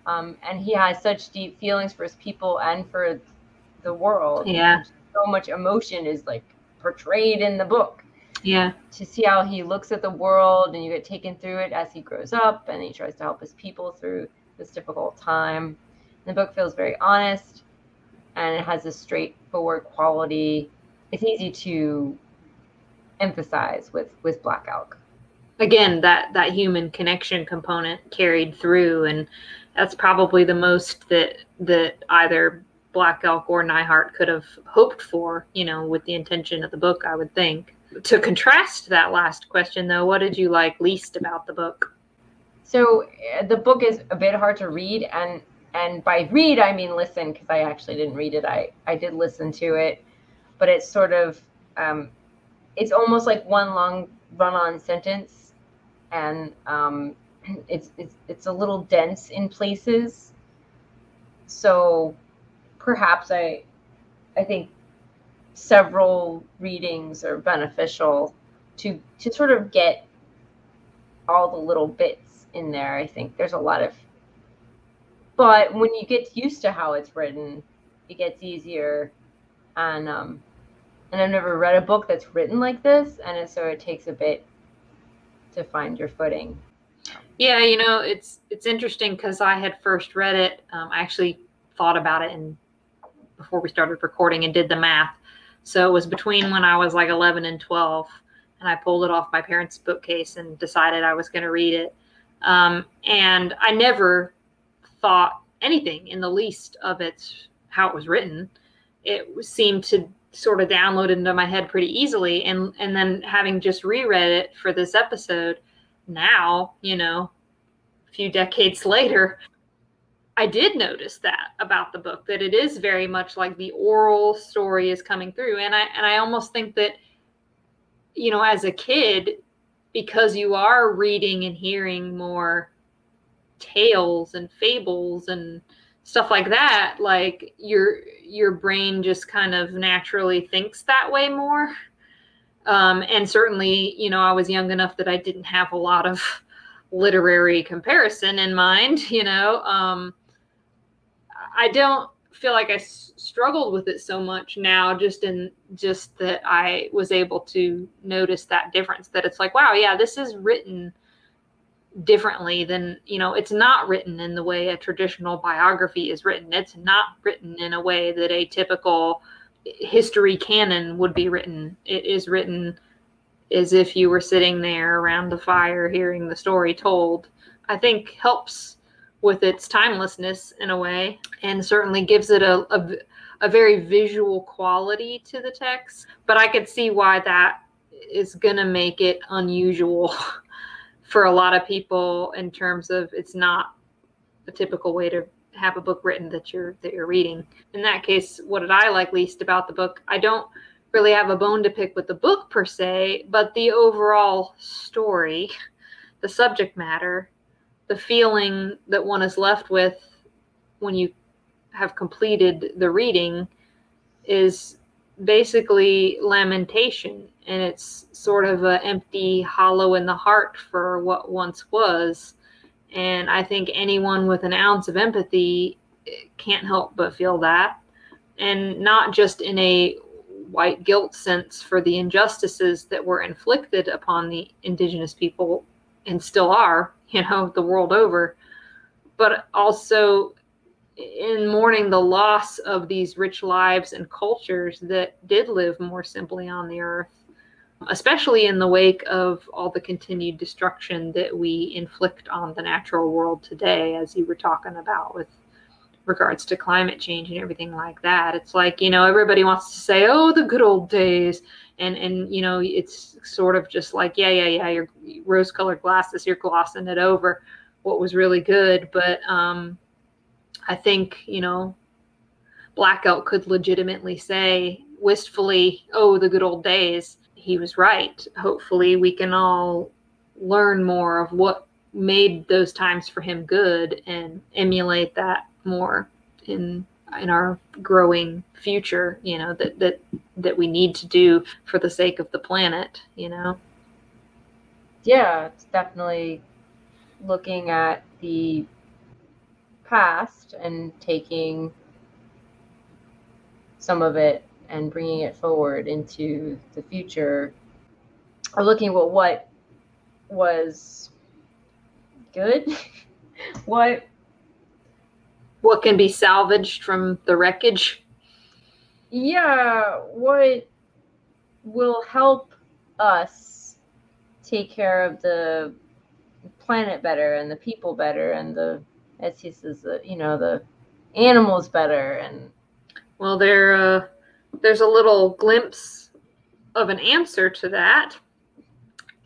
um, and he has such deep feelings for his people and for the world. Yeah so much emotion is like portrayed in the book. Yeah. To see how he looks at the world and you get taken through it as he grows up and he tries to help his people through this difficult time. the book feels very honest and it has a straightforward quality. It's easy to emphasize with with Black Elk. Again, that that human connection component carried through and that's probably the most that that either Black Elk or Neihardt could have hoped for, you know, with the intention of the book, I would think. To contrast that last question, though, what did you like least about the book? So uh, the book is a bit hard to read, and and by read I mean listen, because I actually didn't read it. I I did listen to it, but it's sort of um, it's almost like one long run-on sentence, and um, it's it's it's a little dense in places. So perhaps I I think several readings are beneficial to to sort of get all the little bits in there. I think there's a lot of but when you get used to how it's written, it gets easier. And um and I've never read a book that's written like this, and so it takes a bit to find your footing. Yeah, you know, it's it's interesting because I had first read it. Um, I actually thought about it and before we started recording and did the math. So it was between when I was like 11 and 12, and I pulled it off my parents' bookcase and decided I was going to read it. Um, and I never thought anything in the least of it how it was written. It seemed to sort of download into my head pretty easily and and then having just reread it for this episode now you know a few decades later i did notice that about the book that it is very much like the oral story is coming through and i and i almost think that you know as a kid because you are reading and hearing more tales and fables and stuff like that like your your brain just kind of naturally thinks that way more. Um, and certainly you know i was young enough that i didn't have a lot of literary comparison in mind you know? Um, i don't feel like I s- struggled with it so much now just in just that i was able to notice that difference that it's like wow yeah this is written differently than you know it's not written in the way a traditional biography is written. It's not written in a way that a typical history canon would be written. It is written as if you were sitting there around the fire hearing the story told. I think helps with its timelessness in a way and certainly gives it a, a, a very visual quality to the text. But i could see why that is going to make it unusual for a lot of people in terms of it's not a typical way to have a book written that you're that you're reading. In that case, what did I like least about the book? I don't really have a bone to pick with the book per se, but the overall story, the subject matter, the feeling that one is left with when you have completed the reading is basically lamentation and it's sort of an empty hollow in the heart for what once was. And i think anyone with an ounce of empathy eh, can't help but feel that. And not just in a white guilt sense for the injustices that were inflicted upon the indigenous people and still are you know the world over but also in mourning the loss of these rich lives and cultures that did live more simply on the earth, especially in the wake of all the continued destruction that we inflict on the natural world today, as you were talking about with regards to climate change and everything like that. It's like, you know, everybody wants to say, oh, the good old days. And, and you know, it's sort of just like, yeah, yeah, yeah, your rose colored glasses, you're glossing it over what was really good. But, um, I think, you know, Black Elk could legitimately say wistfully, oh, the good old days. He was right. Hopefully, we can all learn more of what made those times for him good and emulate that more in in our growing future you know that that that we need to do for the sake of the planet you know yeah it's definitely looking at the past and taking some of it and bringing it forward into the future or looking at what was good what what can be salvaged from the wreckage? Yeah what will help us take care of the planet better and the people better and the as he says, the you know the animals better. And well there uh, there's a little glimpse of an answer to that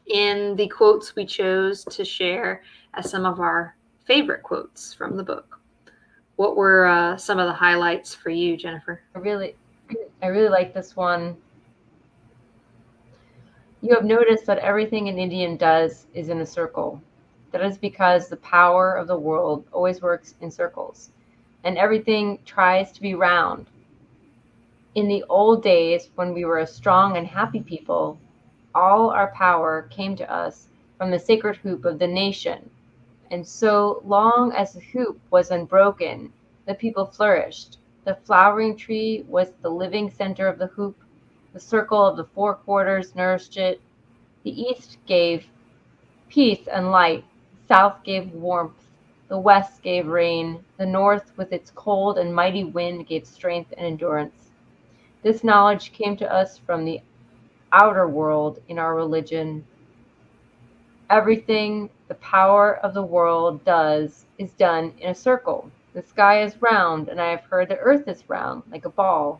in the quotes we chose to share as some of our favorite quotes from the book. What were uh, some of the highlights for you jennifer? I really i really like this one. You have noticed that everything an indian does is in a circle that is because the power of the world always works in circles, and everything tries to be round. In the old days, when we were a strong and happy people, all our power came to us from the sacred hoop of the nation. And so long as the hoop was unbroken, the people flourished. The flowering tree was the living center of the hoop. The circle of the four quarters nourished it. The east gave peace and light south gave warmth, the west gave rain, the north with its cold and mighty wind gave strength and endurance. This knowledge came to us from the outer world in our religion. Everything the power of the world does is done in a circle. The sky is round, and I have heard the earth is round, like a ball.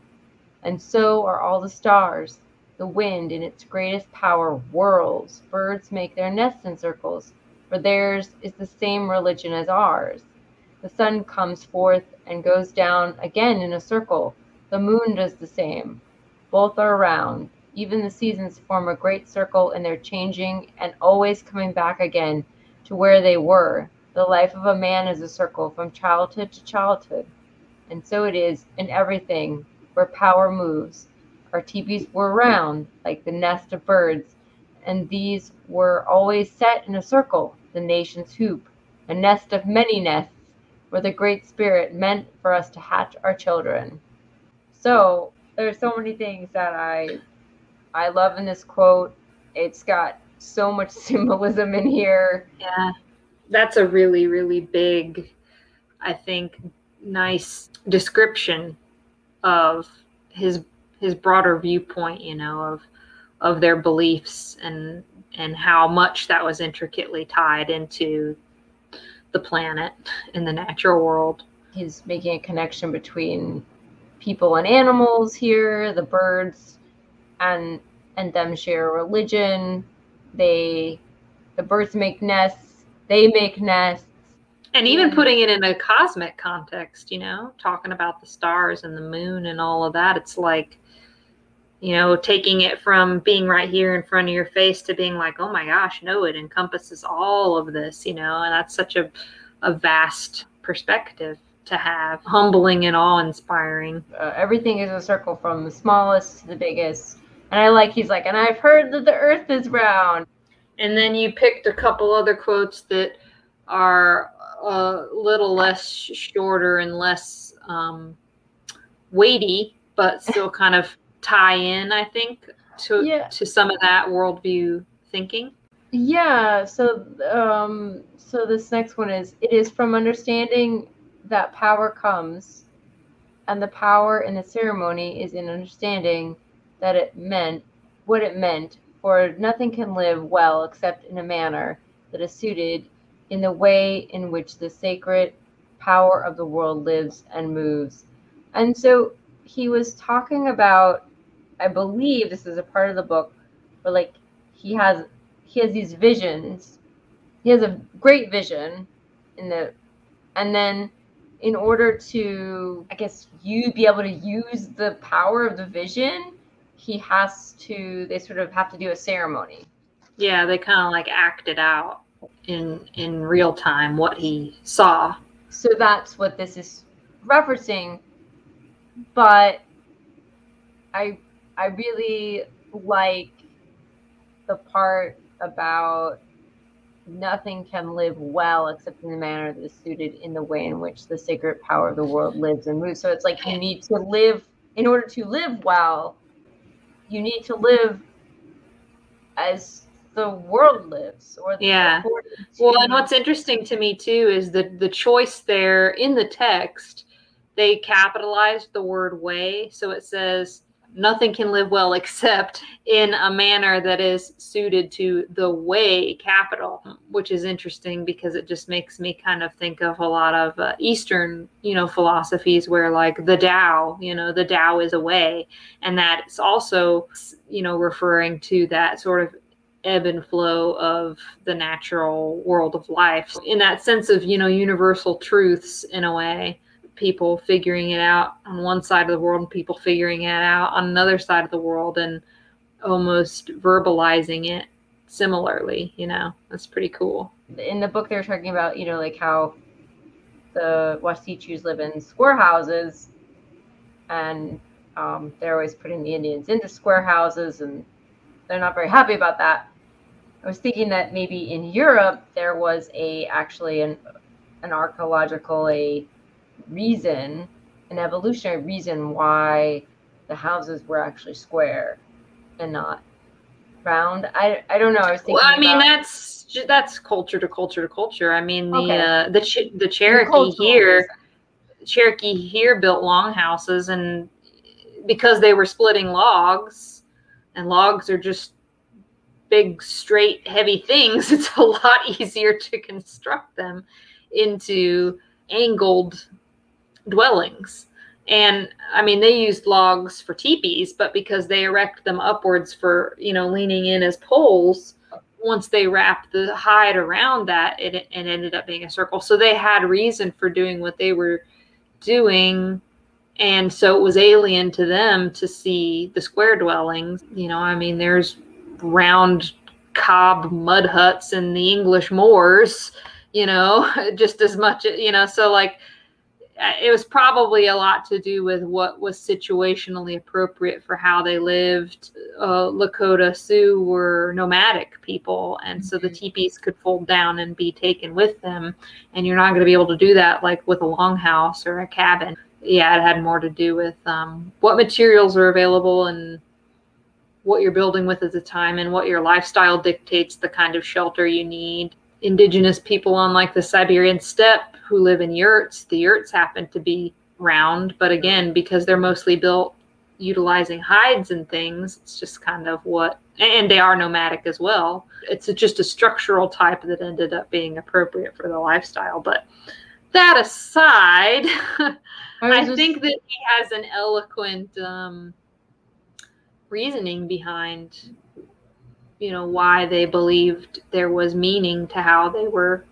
And so are all the stars. The wind, in its greatest power, whirls. Birds make their nests in circles, for theirs is the same religion as ours. The sun comes forth and goes down again in a circle. The moon does the same. Both are round. Even the seasons form a great circle in their changing and always coming back again to where they were. The life of a man is a circle from childhood to childhood. And so it is in everything where power moves. Our teepees were round, like the nest of birds, and these were always set in a circle, the nation's hoop, a nest of many nests, where the Great Spirit meant for us to hatch our children. So there's so many things that I I love in this quote. It's got so much symbolism in here. Yeah. That's a really, really big, I think, nice description of his his broader viewpoint, you know, of of their beliefs and and how much that was intricately tied into the planet in the natural world. He's making a connection between people and animals here, the birds and and them share a religion. They the birds make nests, they make nests. And even putting it in a cosmic context, you know, talking about the stars and the moon and all of that, it's like you know, taking it from being right here in front of your face to being like, oh my gosh, no, it encompasses all of this, you know, and that's such a, a vast perspective to have, humbling and awe inspiring. Uh, everything is a circle from the smallest to the biggest. And I like, he's like, and I've heard that the earth is round. And then you picked a couple other quotes that are a little less shorter and less um, weighty, but still kind of tie in, I think, to yeah. to some of that worldview thinking. Yeah. So, um, so this next one is: it is from understanding that power comes, and the power in the ceremony is in understanding that it meant what it meant. For nothing can live well except in a manner that is suited in the way in which the sacred power of the world lives and moves. And so he was talking about I believe this is a part of the book where like he has he has these visions. He has a great vision in the and then in order to I guess you be able to use the power of the vision, he has to they sort of have to do a ceremony. Yeah, they kind of like act it out in in real time what he saw. So that's what this is referencing. But I I really like the part about nothing can live well except in the manner that is suited in the way in which the sacred power of the world lives and moves. So it's like you need to live in order to live well, you need to live as the world lives or yeah well and what's interesting to me too is that the choice there in the text they capitalized the word way so it says nothing can live well except in a manner that is suited to the way capital which is interesting because it just makes me kind of think of a lot of uh, eastern you know philosophies where like the Tao you know the Tao is a way. And that's also you know referring to that sort of ebb and flow of the natural world of life in that sense of you know universal truths in a way people figuring it out. On one side of the world and people figuring it out. On another side of the world and almost verbalizing it similarly you know? That's pretty cool. In the book they're talking about you know like how the Wasichus live in square houses and um, they're always putting the indians into square houses and they're not very happy about that. I was thinking that maybe in europe there was a actually an an archaeological a reason, an evolutionary reason why the houses were actually square and not round. I, I don't know. I was thinking. Well, I mean, about... that's that's culture to culture to culture. I mean, the okay. uh, the Ch- the Cherokee here, Cherokee here built longhouses, and because they were splitting logs, and logs are just big, straight, heavy things. It's a lot easier to construct them into angled dwellings and I mean they used logs for teepees, but because they erect them upwards for you know leaning in as poles, once they wrapped the hide around that, it, it ended up being a circle. So they had reason for doing what they were doing, and so it was alien to them to see the square dwellings. You know, I mean, there's round cob mud huts in the English moors. You know, just as much. You know, so like it was probably a lot to do with what was situationally appropriate for how they lived. Uh, Lakota Sioux were nomadic people, and so the mm-hmm. teepees could fold down and be taken with them. And you're not going to be able to do that like with a longhouse or a cabin. Yeah, it had more to do with um, what materials are available and what you're building with at the time, and what your lifestyle dictates the kind of shelter you need. Indigenous people on like the Siberian steppe who live in yurts, the yurts happen to be round, but again, because they're mostly built utilizing hides and things, it's just kind of what, and they are nomadic as well. It's just a structural type that ended up being appropriate for the lifestyle. But that aside, I, I just... think that he has an eloquent um, reasoning behind, you know, why they believed there was meaning to how they were,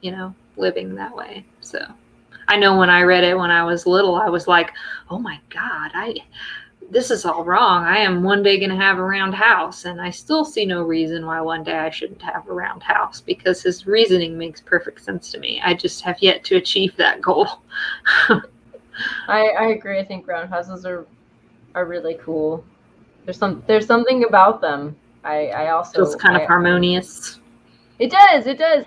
you know, living that way. So I know when I read it when I was little, I was like, oh my God, I this is all wrong. I am one day going to have a round house. And I still see no reason why one day I shouldn't have a round house because his reasoning makes perfect sense to me. I just have yet to achieve that goal. I, I agree. I think round houses are are really cool. There's some there's something about them. I, I also feels kind I, of harmonious. It does, it does.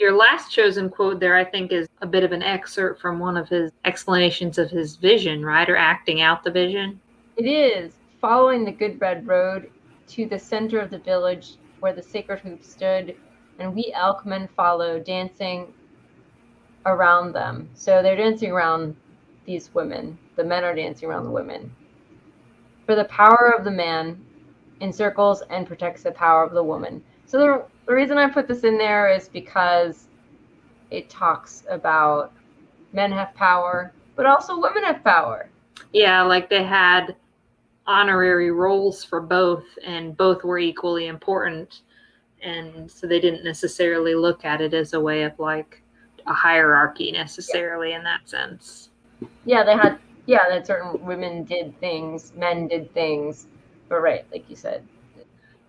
Your last chosen quote there, I think, is a bit of an excerpt from one of his explanations of his vision, right? Or acting out the vision. It is. Following the good red road to the center of the village where the sacred hoop stood, and we elkmen follow, dancing around them. So they're dancing around these women. The men are dancing around the women. For the power of the man encircles and protects the power of the woman. So the, the reason I put this in there is because it talks about men have power, but also women have power. Yeah, like they had honorary roles for both, and both were equally important. And so they didn't necessarily look at it as a way of like a hierarchy necessarily yeah. in that sense. Yeah, they had, yeah, that certain women did things, men did things, but right, like you said,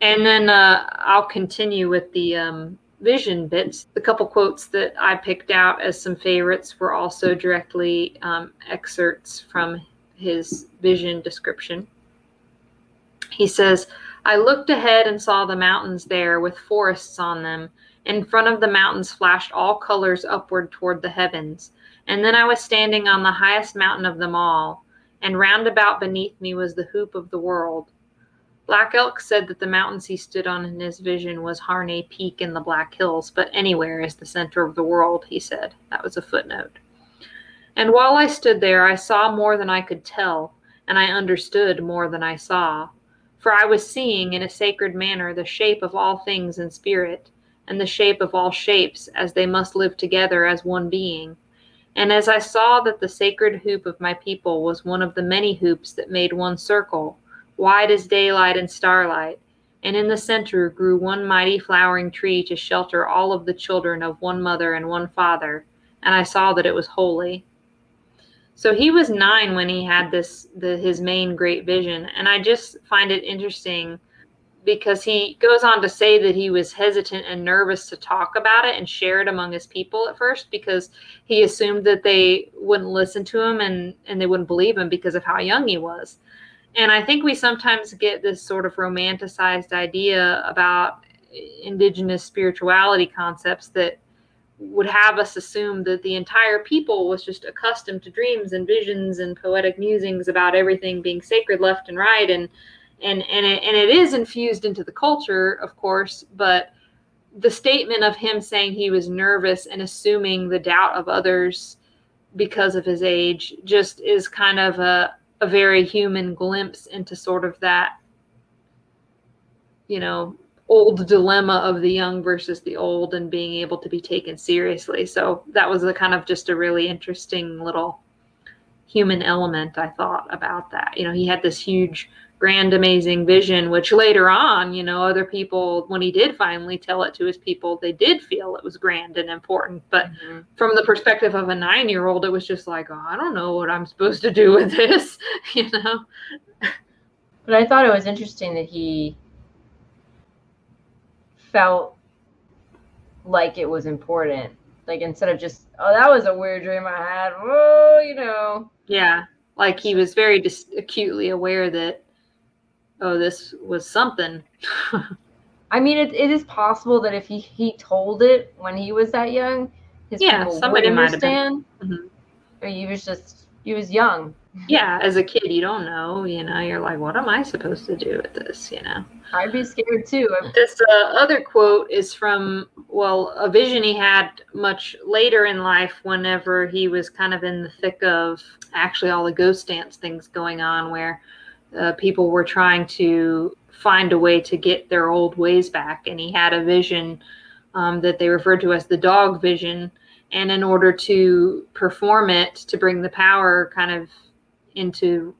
and then uh, I'll continue with the um, vision bits. The couple quotes that I picked out as some favorites were also directly um, excerpts from his vision description. He says, I looked ahead and saw the mountains there with forests on them. In front of the mountains flashed all colors upward toward the heavens. And then I was standing on the highest mountain of them all, and round about beneath me was the hoop of the world. Black Elk said that the mountains he stood on in his vision was Harney Peak in the Black Hills, but anywhere is the center of the world, he said. That was a footnote. And while I stood there, I saw more than I could tell, and I understood more than I saw. For I was seeing in a sacred manner the shape of all things in spirit, and the shape of all shapes, as they must live together as one being. And as I saw that the sacred hoop of my people was one of the many hoops that made one circle, wide as daylight and starlight, and in the center grew one mighty flowering tree to shelter all of the children of one mother and one father, and I saw that it was holy. So he was nine when he had this the, his main great vision, and I just find it interesting because he goes on to say that he was hesitant and nervous to talk about it and share it among his people at first because he assumed that they wouldn't listen to him and and they wouldn't believe him because of how young he was and I think we sometimes get this sort of romanticized idea about indigenous spirituality concepts that would have us assume that the entire people was just accustomed to dreams and visions and poetic musings about everything being sacred left and right. And and and it, and it is infused into the culture of course but the statement of him saying he was nervous and assuming the doubt of others because of his age just is kind of a a very human glimpse into sort of that, you know, old dilemma of the young versus the old and being able to be taken seriously. So that was a kind of just a really interesting little human element, I thought, about that. You know, he had this huge, grand, amazing vision, which later on, you know, other people, when he did finally tell it to his people, they did feel it was grand and important. But mm-hmm. from the perspective of a nine year old, it was just like, oh, I don't know what I'm supposed to do with this, you know? But I thought it was interesting that he felt like it was important. Like instead of just, oh, that was a weird dream I had. Oh, you know. Yeah, like he was very dis- acutely aware that, oh, this was something. I mean, it, it is possible that if he, he told it when he was that young, his yeah, somebody would understand. Might have been. Mm-hmm. Or he was just he was young yeah, as a kid, you don't know. You know, you're like, what am I supposed to do with this? You know, I'd be scared too. This uh, other quote is from, well, a vision he had much later in life whenever he was kind of in the thick of actually all the ghost dance things going on where uh, people were trying to find a way to get their old ways back. And he had a vision um, that they referred to as the dog vision. And in order to perform it, to bring the power kind of into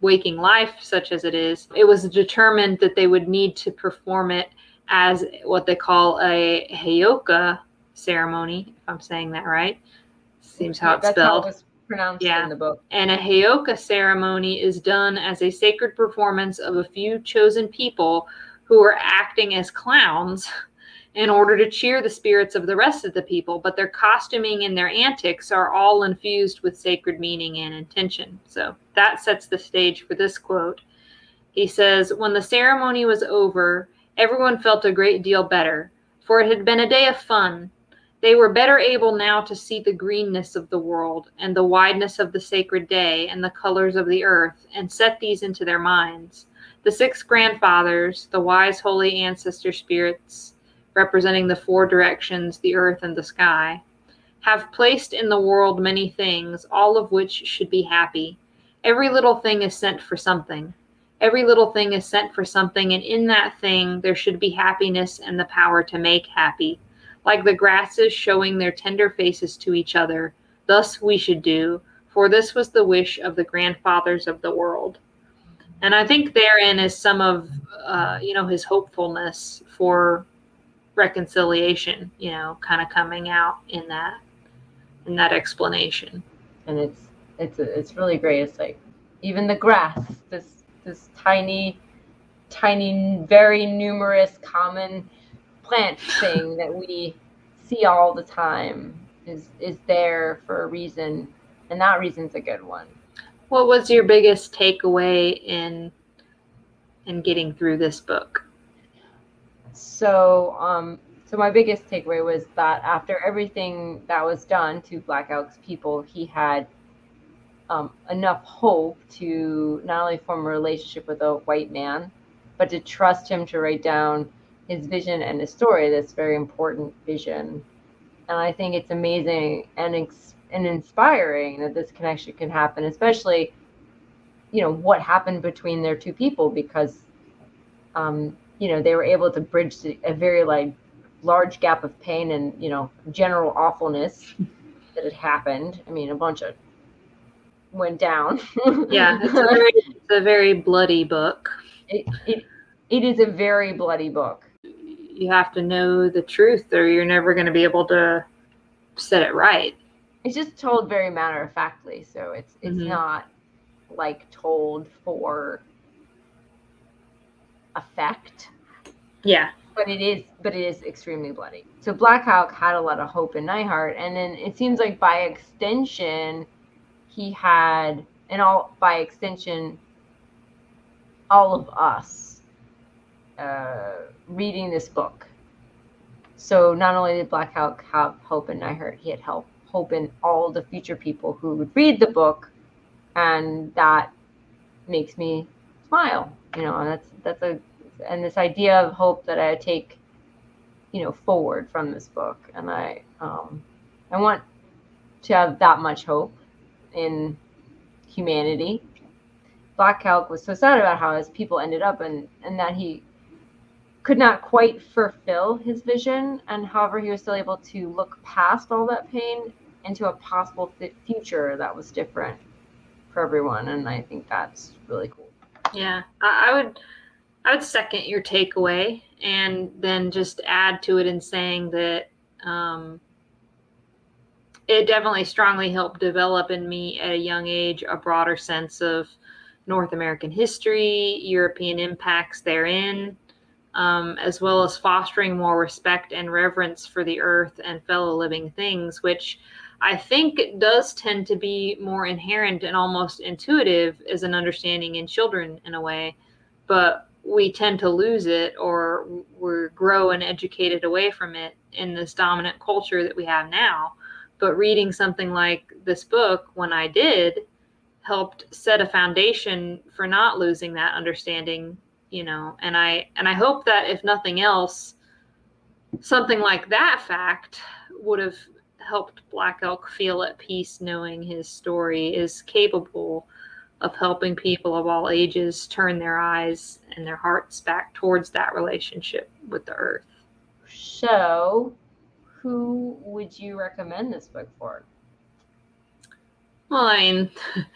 waking life, such as it is, it was determined that they would need to perform it as what they call a heyoka ceremony, if I'm saying that right. Seems how it's That's spelled. How it was pronounced yeah. in the book. And a heyoka ceremony is done as a sacred performance of a few chosen people who are acting as clowns in order to cheer the spirits of the rest of the people, but their costuming and their antics are all infused with sacred meaning and intention. So that sets the stage for this quote. He says, When the ceremony was over, everyone felt a great deal better, for it had been a day of fun. They were better able now to see the greenness of the world and the wideness of the sacred day and the colors of the earth and set these into their minds. The six grandfathers, the wise holy ancestor spirits, representing the four directions, the earth and the sky, have placed in the world many things, all of which should be happy. Every little thing is sent for something. Every little thing is sent for something, and in that thing there should be happiness and the power to make happy. Like the grasses showing their tender faces to each other, thus we should do, for this was the wish of the grandfathers of the world. And I think therein is some of, uh, you know, his hopefulness for reconciliation, you know, kind of coming out in that in that explanation. And it's it's it's really great. It's like even the grass, this this tiny, tiny, very numerous common plant thing that we see all the time is is there for a reason, and that reason's a good one. What was your biggest takeaway in in getting through this book? So, um, so my biggest takeaway was that after everything that was done to Black Elk's people, he had um, enough hope to not only form a relationship with a white man, but to trust him to write down his vision and his story. This very important vision, and I think it's amazing and ex- and inspiring that this connection can happen, especially, you know, what happened between their two people because. Um, you know they were able to bridge a very like large gap of pain and you know general awfulness that had happened. I mean, a bunch of went down. yeah, it's a, very, it's a very bloody book. It, it it is a very bloody book. You have to know the truth, or you're never going to be able to set it right. It's just told very matter of factly, so it's it's mm-hmm. not like told for effect. Yeah. But it is but it is extremely bloody. So Black Elk had a lot of hope in Neihardt, and then it seems like by extension he had and all by extension all of us uh, reading this book. So not only did Black Elk have hope in Neihardt, he had help, hope in all the future people who would read the book, and that makes me smile. You know, and that's that's a and this idea of hope that I take, you know, forward from this book, and I um, I want to have that much hope in humanity. Black Elk was so sad about how his people ended up, and and that he could not quite fulfill his vision, and however he was still able to look past all that pain into a possible future that was different. for everyone, and I think that's really cool. Yeah, I, I would I would second your takeaway and then just add to it in saying that um, it definitely strongly helped develop in me at a young age a broader sense of North American history, European impacts therein, um, as well as fostering more respect and reverence for the earth and fellow living things, which I think does tend to be more inherent and almost intuitive as an understanding in children in a way. But we tend to lose it or we're grow and educated away from it in this dominant culture that we have now. But reading something like this book, when I did, helped set a foundation for not losing that understanding you know and i and i hope that if nothing else something like that fact would have helped black elk feel at peace knowing his story is capable of helping people of all ages turn their eyes and their hearts back towards that relationship with the earth. So who would you recommend this book for? Well, I mean,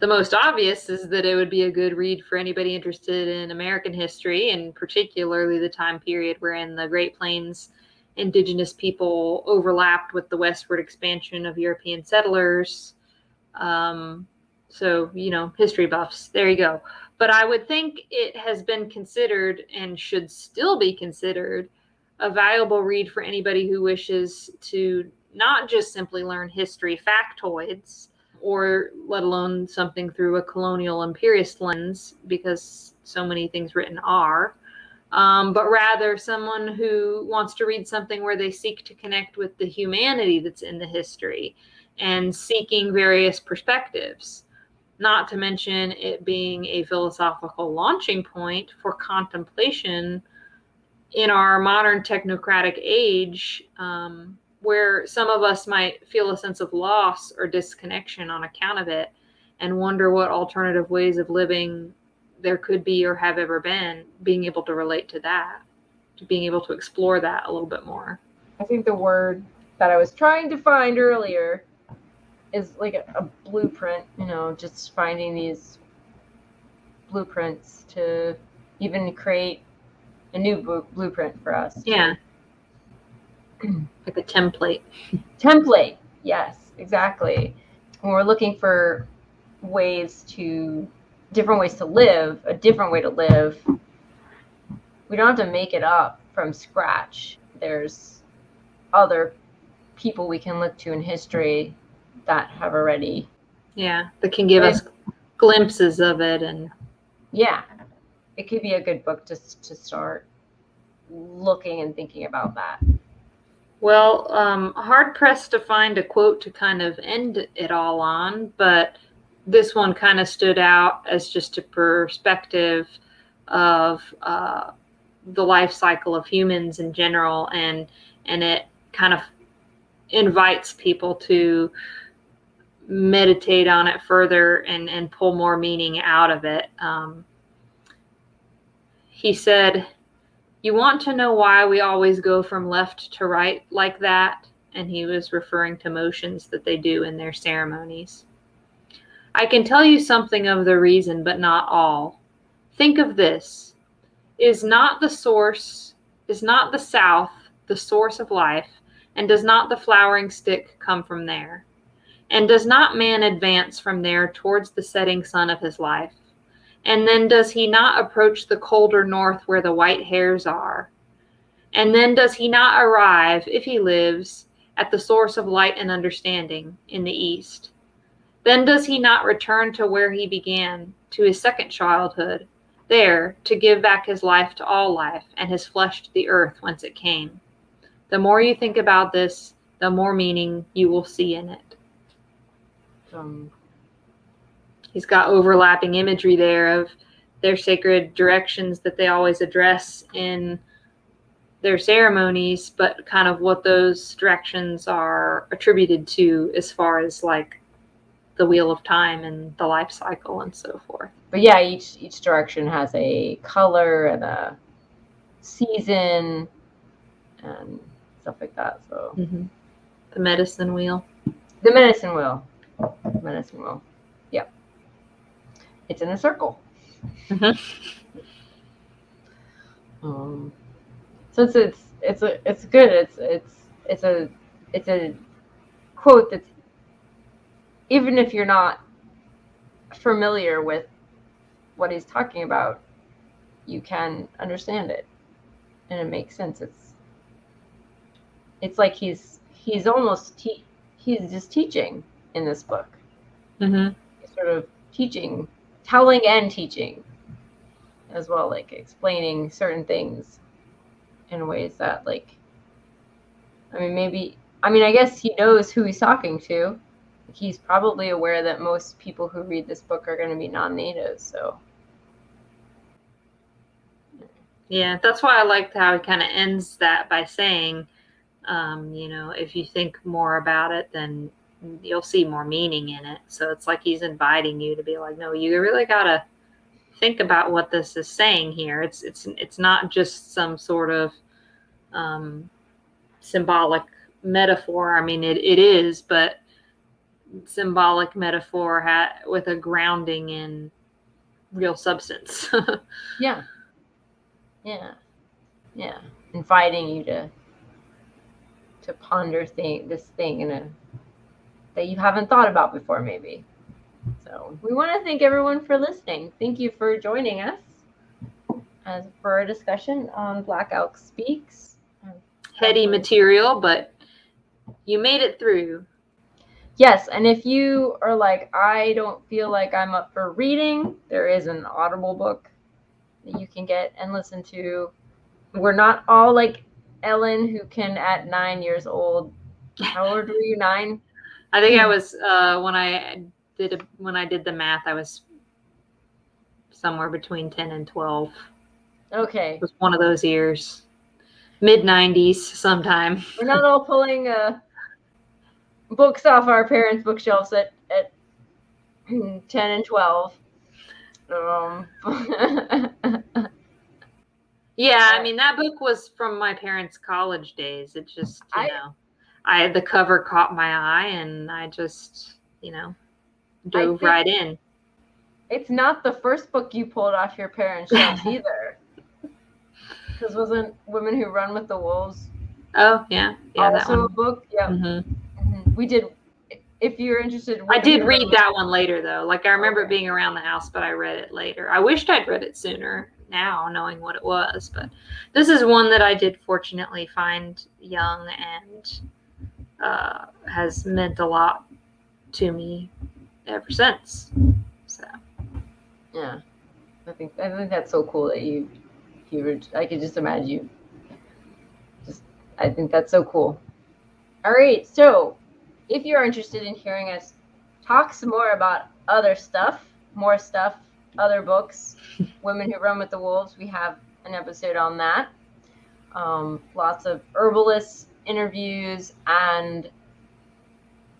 the most obvious is that it would be a good read for anybody interested in American history and particularly the time period wherein the Great Plains indigenous people overlapped with the westward expansion of European settlers. Um, so, you know, history buffs, there you go. But I would think it has been considered and should still be considered a valuable read for anybody who wishes to not just simply learn history factoids or let alone something through a colonial imperialist lens, because so many things written are, um, but rather someone who wants to read something where they seek to connect with the humanity that's in the history and seeking various perspectives. Not to mention it being a philosophical launching point for contemplation in our modern technocratic age. Um, where some of us might feel a sense of loss or disconnection on account of it and wonder what alternative ways of living there could be or have ever been, being able to relate to that, to being able to explore that a little bit more. I think the word that I was trying to find earlier is like a, a blueprint, you know, just finding these blueprints to even create a new blueprint for us. Yeah. like a template. Template, yes, exactly. When we're looking for ways to, different ways to live, a different way to live, we don't have to make it up from scratch. There's other people we can look to in history that have already. Yeah, that can give us glimpses of it and. Yeah, it could be a good book to to start looking and thinking about that. Well, um, hard pressed to find a quote to kind of end it all on, but this one kind of stood out as just a perspective of uh, the life cycle of humans in general, and and it kind of invites people to meditate on it further and and pull more meaning out of it. Um, he said you want to know why we always go from left to right like that? And he was referring to motions that they do in their ceremonies. I can tell you something of the reason, but not all. Think of this is not the source, is not the south the source of life, and does not the flowering stick come from there? And does not man advance from there towards the setting sun of his life? And then does he not approach the colder north where the white hairs are? And then does he not arrive, if he lives, at the source of light and understanding in the east? Then does he not return to where he began, to his second childhood, there to give back his life to all life and his flesh to the earth whence it came? The more you think about this, the more meaning you will see in it. Um, he's got overlapping imagery there of their sacred directions that they always address in their ceremonies, but kind of what those directions are attributed to as far as like the wheel of time and the life cycle and so forth. But yeah, each each direction has a color and a season and stuff like that. So mm-hmm. the medicine wheel. The medicine wheel. Medicine wheel. It's in a circle. Mhm. Um, so it's it's it's a it's good. It's it's it's a it's a quote that's even if you're not familiar with what he's talking about, you can understand it, and it makes sense. It's it's like he's he's almost te- he's just teaching in this book. Mhm. He's sort of teaching, telling and teaching as well, like explaining certain things in ways that like I mean maybe I mean I guess he knows who he's talking to. He's probably aware that most people who read this book are going to be non-natives, so Yeah, that's why I liked how he kind of ends that by saying, um, you know, if you think more about it, then you'll see more meaning in it. So it's like he's inviting you to be like, no, you really gotta think about what this is saying here. It's it's it's not just some sort of um, symbolic metaphor. I mean, it, it is, but symbolic metaphor ha- with a grounding in real substance. yeah. Yeah. Yeah. Inviting you to to ponder thing this thing in a that you haven't thought about before maybe. So we want to thank everyone for listening. Thank you for joining us as for our discussion on Black Elk Speaks. Heady material, but you made it through. Yes, and if you are like, I don't feel like I'm up for reading, there is an Audible book that you can get and listen to. We're not all like Ellen, who can at nine years old. How old were you? Nine. I think I was uh, when I did a, when I did the math, I was somewhere between ten and twelve. Okay, It was one of those years, mid '90s, sometime. we're not all pulling uh, books off our parents' bookshelves at at ten and twelve. Um, Yeah, I mean that book was from my parents' college days. It just you I- know, I the cover caught my eye, and I just you know dove right in. it's not the first book you pulled off your parents' shelves either. Because wasn't Women Who Run with the Wolves Oh yeah, yeah, that also a one. book? Yeah, Mhm. mhm. we did. If you're interested, I did read that one later though. Like I remember it Okay. being around the house, but I read it later. I wished I'd read it sooner now, knowing what it was. But this is one that I did fortunately find young and uh, has meant a lot to me ever since. So Yeah, I think I think that's so cool that you you were. I could just imagine you. Just, I think that's so cool. All right, so if you're interested in hearing us talk some more about other stuff, more stuff, other books, Women Who Run with the Wolves, we have an episode on that. Um, lots of herbalist interviews and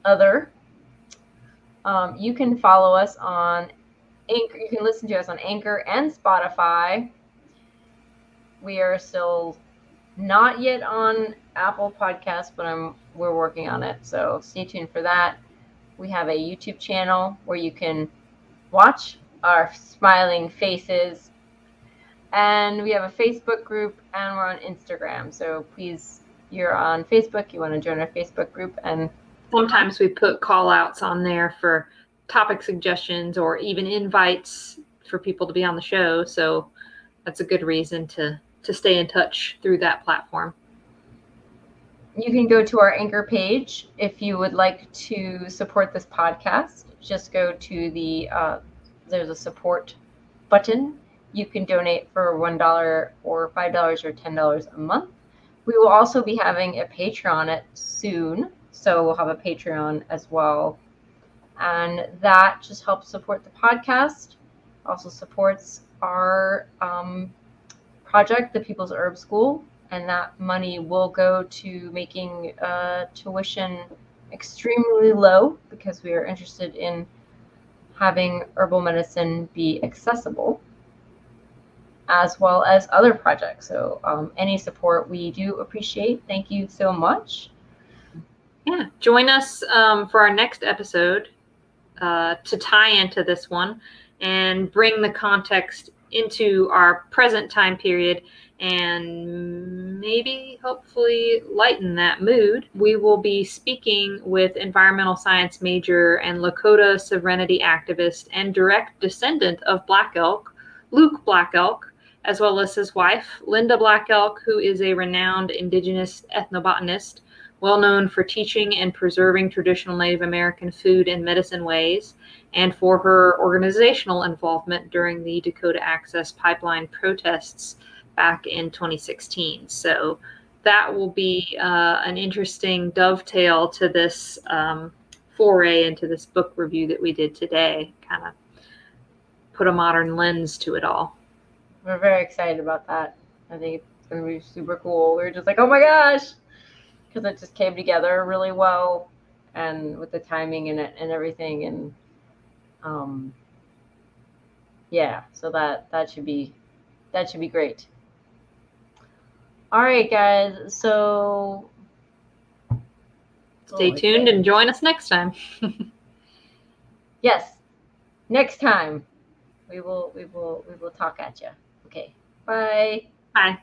other. Um, you can follow us on Anchor. You can listen to us on Anchor and Spotify. We are still not yet on Apple Podcasts, but I'm we're working on it. So stay tuned for that. We have a YouTube channel where you can watch our smiling faces. And we have a Facebook group and we're on Instagram. So please, you're on Facebook, you want to join our Facebook group and sometimes we put call outs on there for topic suggestions or even invites for people to be on the show. So that's a good reason to to stay in touch through that platform. you can go to our anchor page if you would like to support this podcast just go to the uh, there's a support button you can donate for one dollar or five dollars or ten dollars a month we will also be having a patreon it soon so we'll have a patreon as well. And that just helps support the podcast also supports our um, project the people's herb school and that money will go to making uh, tuition extremely low because we are interested in having herbal medicine be accessible as well as other projects so um, any support we do appreciate thank you so much Yeah, join us um, for our next episode uh, to tie into this one. and bring the context into our present time period and maybe hopefully lighten that mood. We will be speaking with environmental science major and Lakota sovereignty activist and direct descendant of Black Elk, Luke Black Elk, as well as his wife, Linda Black Elk, who is a renowned indigenous ethnobotanist, well known for teaching and preserving traditional Native American food and medicine ways, and for her organizational involvement during the Dakota Access Pipeline protests back in 2016. So that will be uh, an interesting dovetail to this um, foray into this book review that we did today. Kind of put a modern lens to it all. We're very excited about that. I think it's going to be super cool. We are just like, oh my gosh, because it just came together really well, and with the timing and it and everything, and um, yeah. So that that should be that should be great. All right, guys. So stay oh, tuned and join us next time. yes, next time we will we will we will talk at you. Okay. Bye. Bye.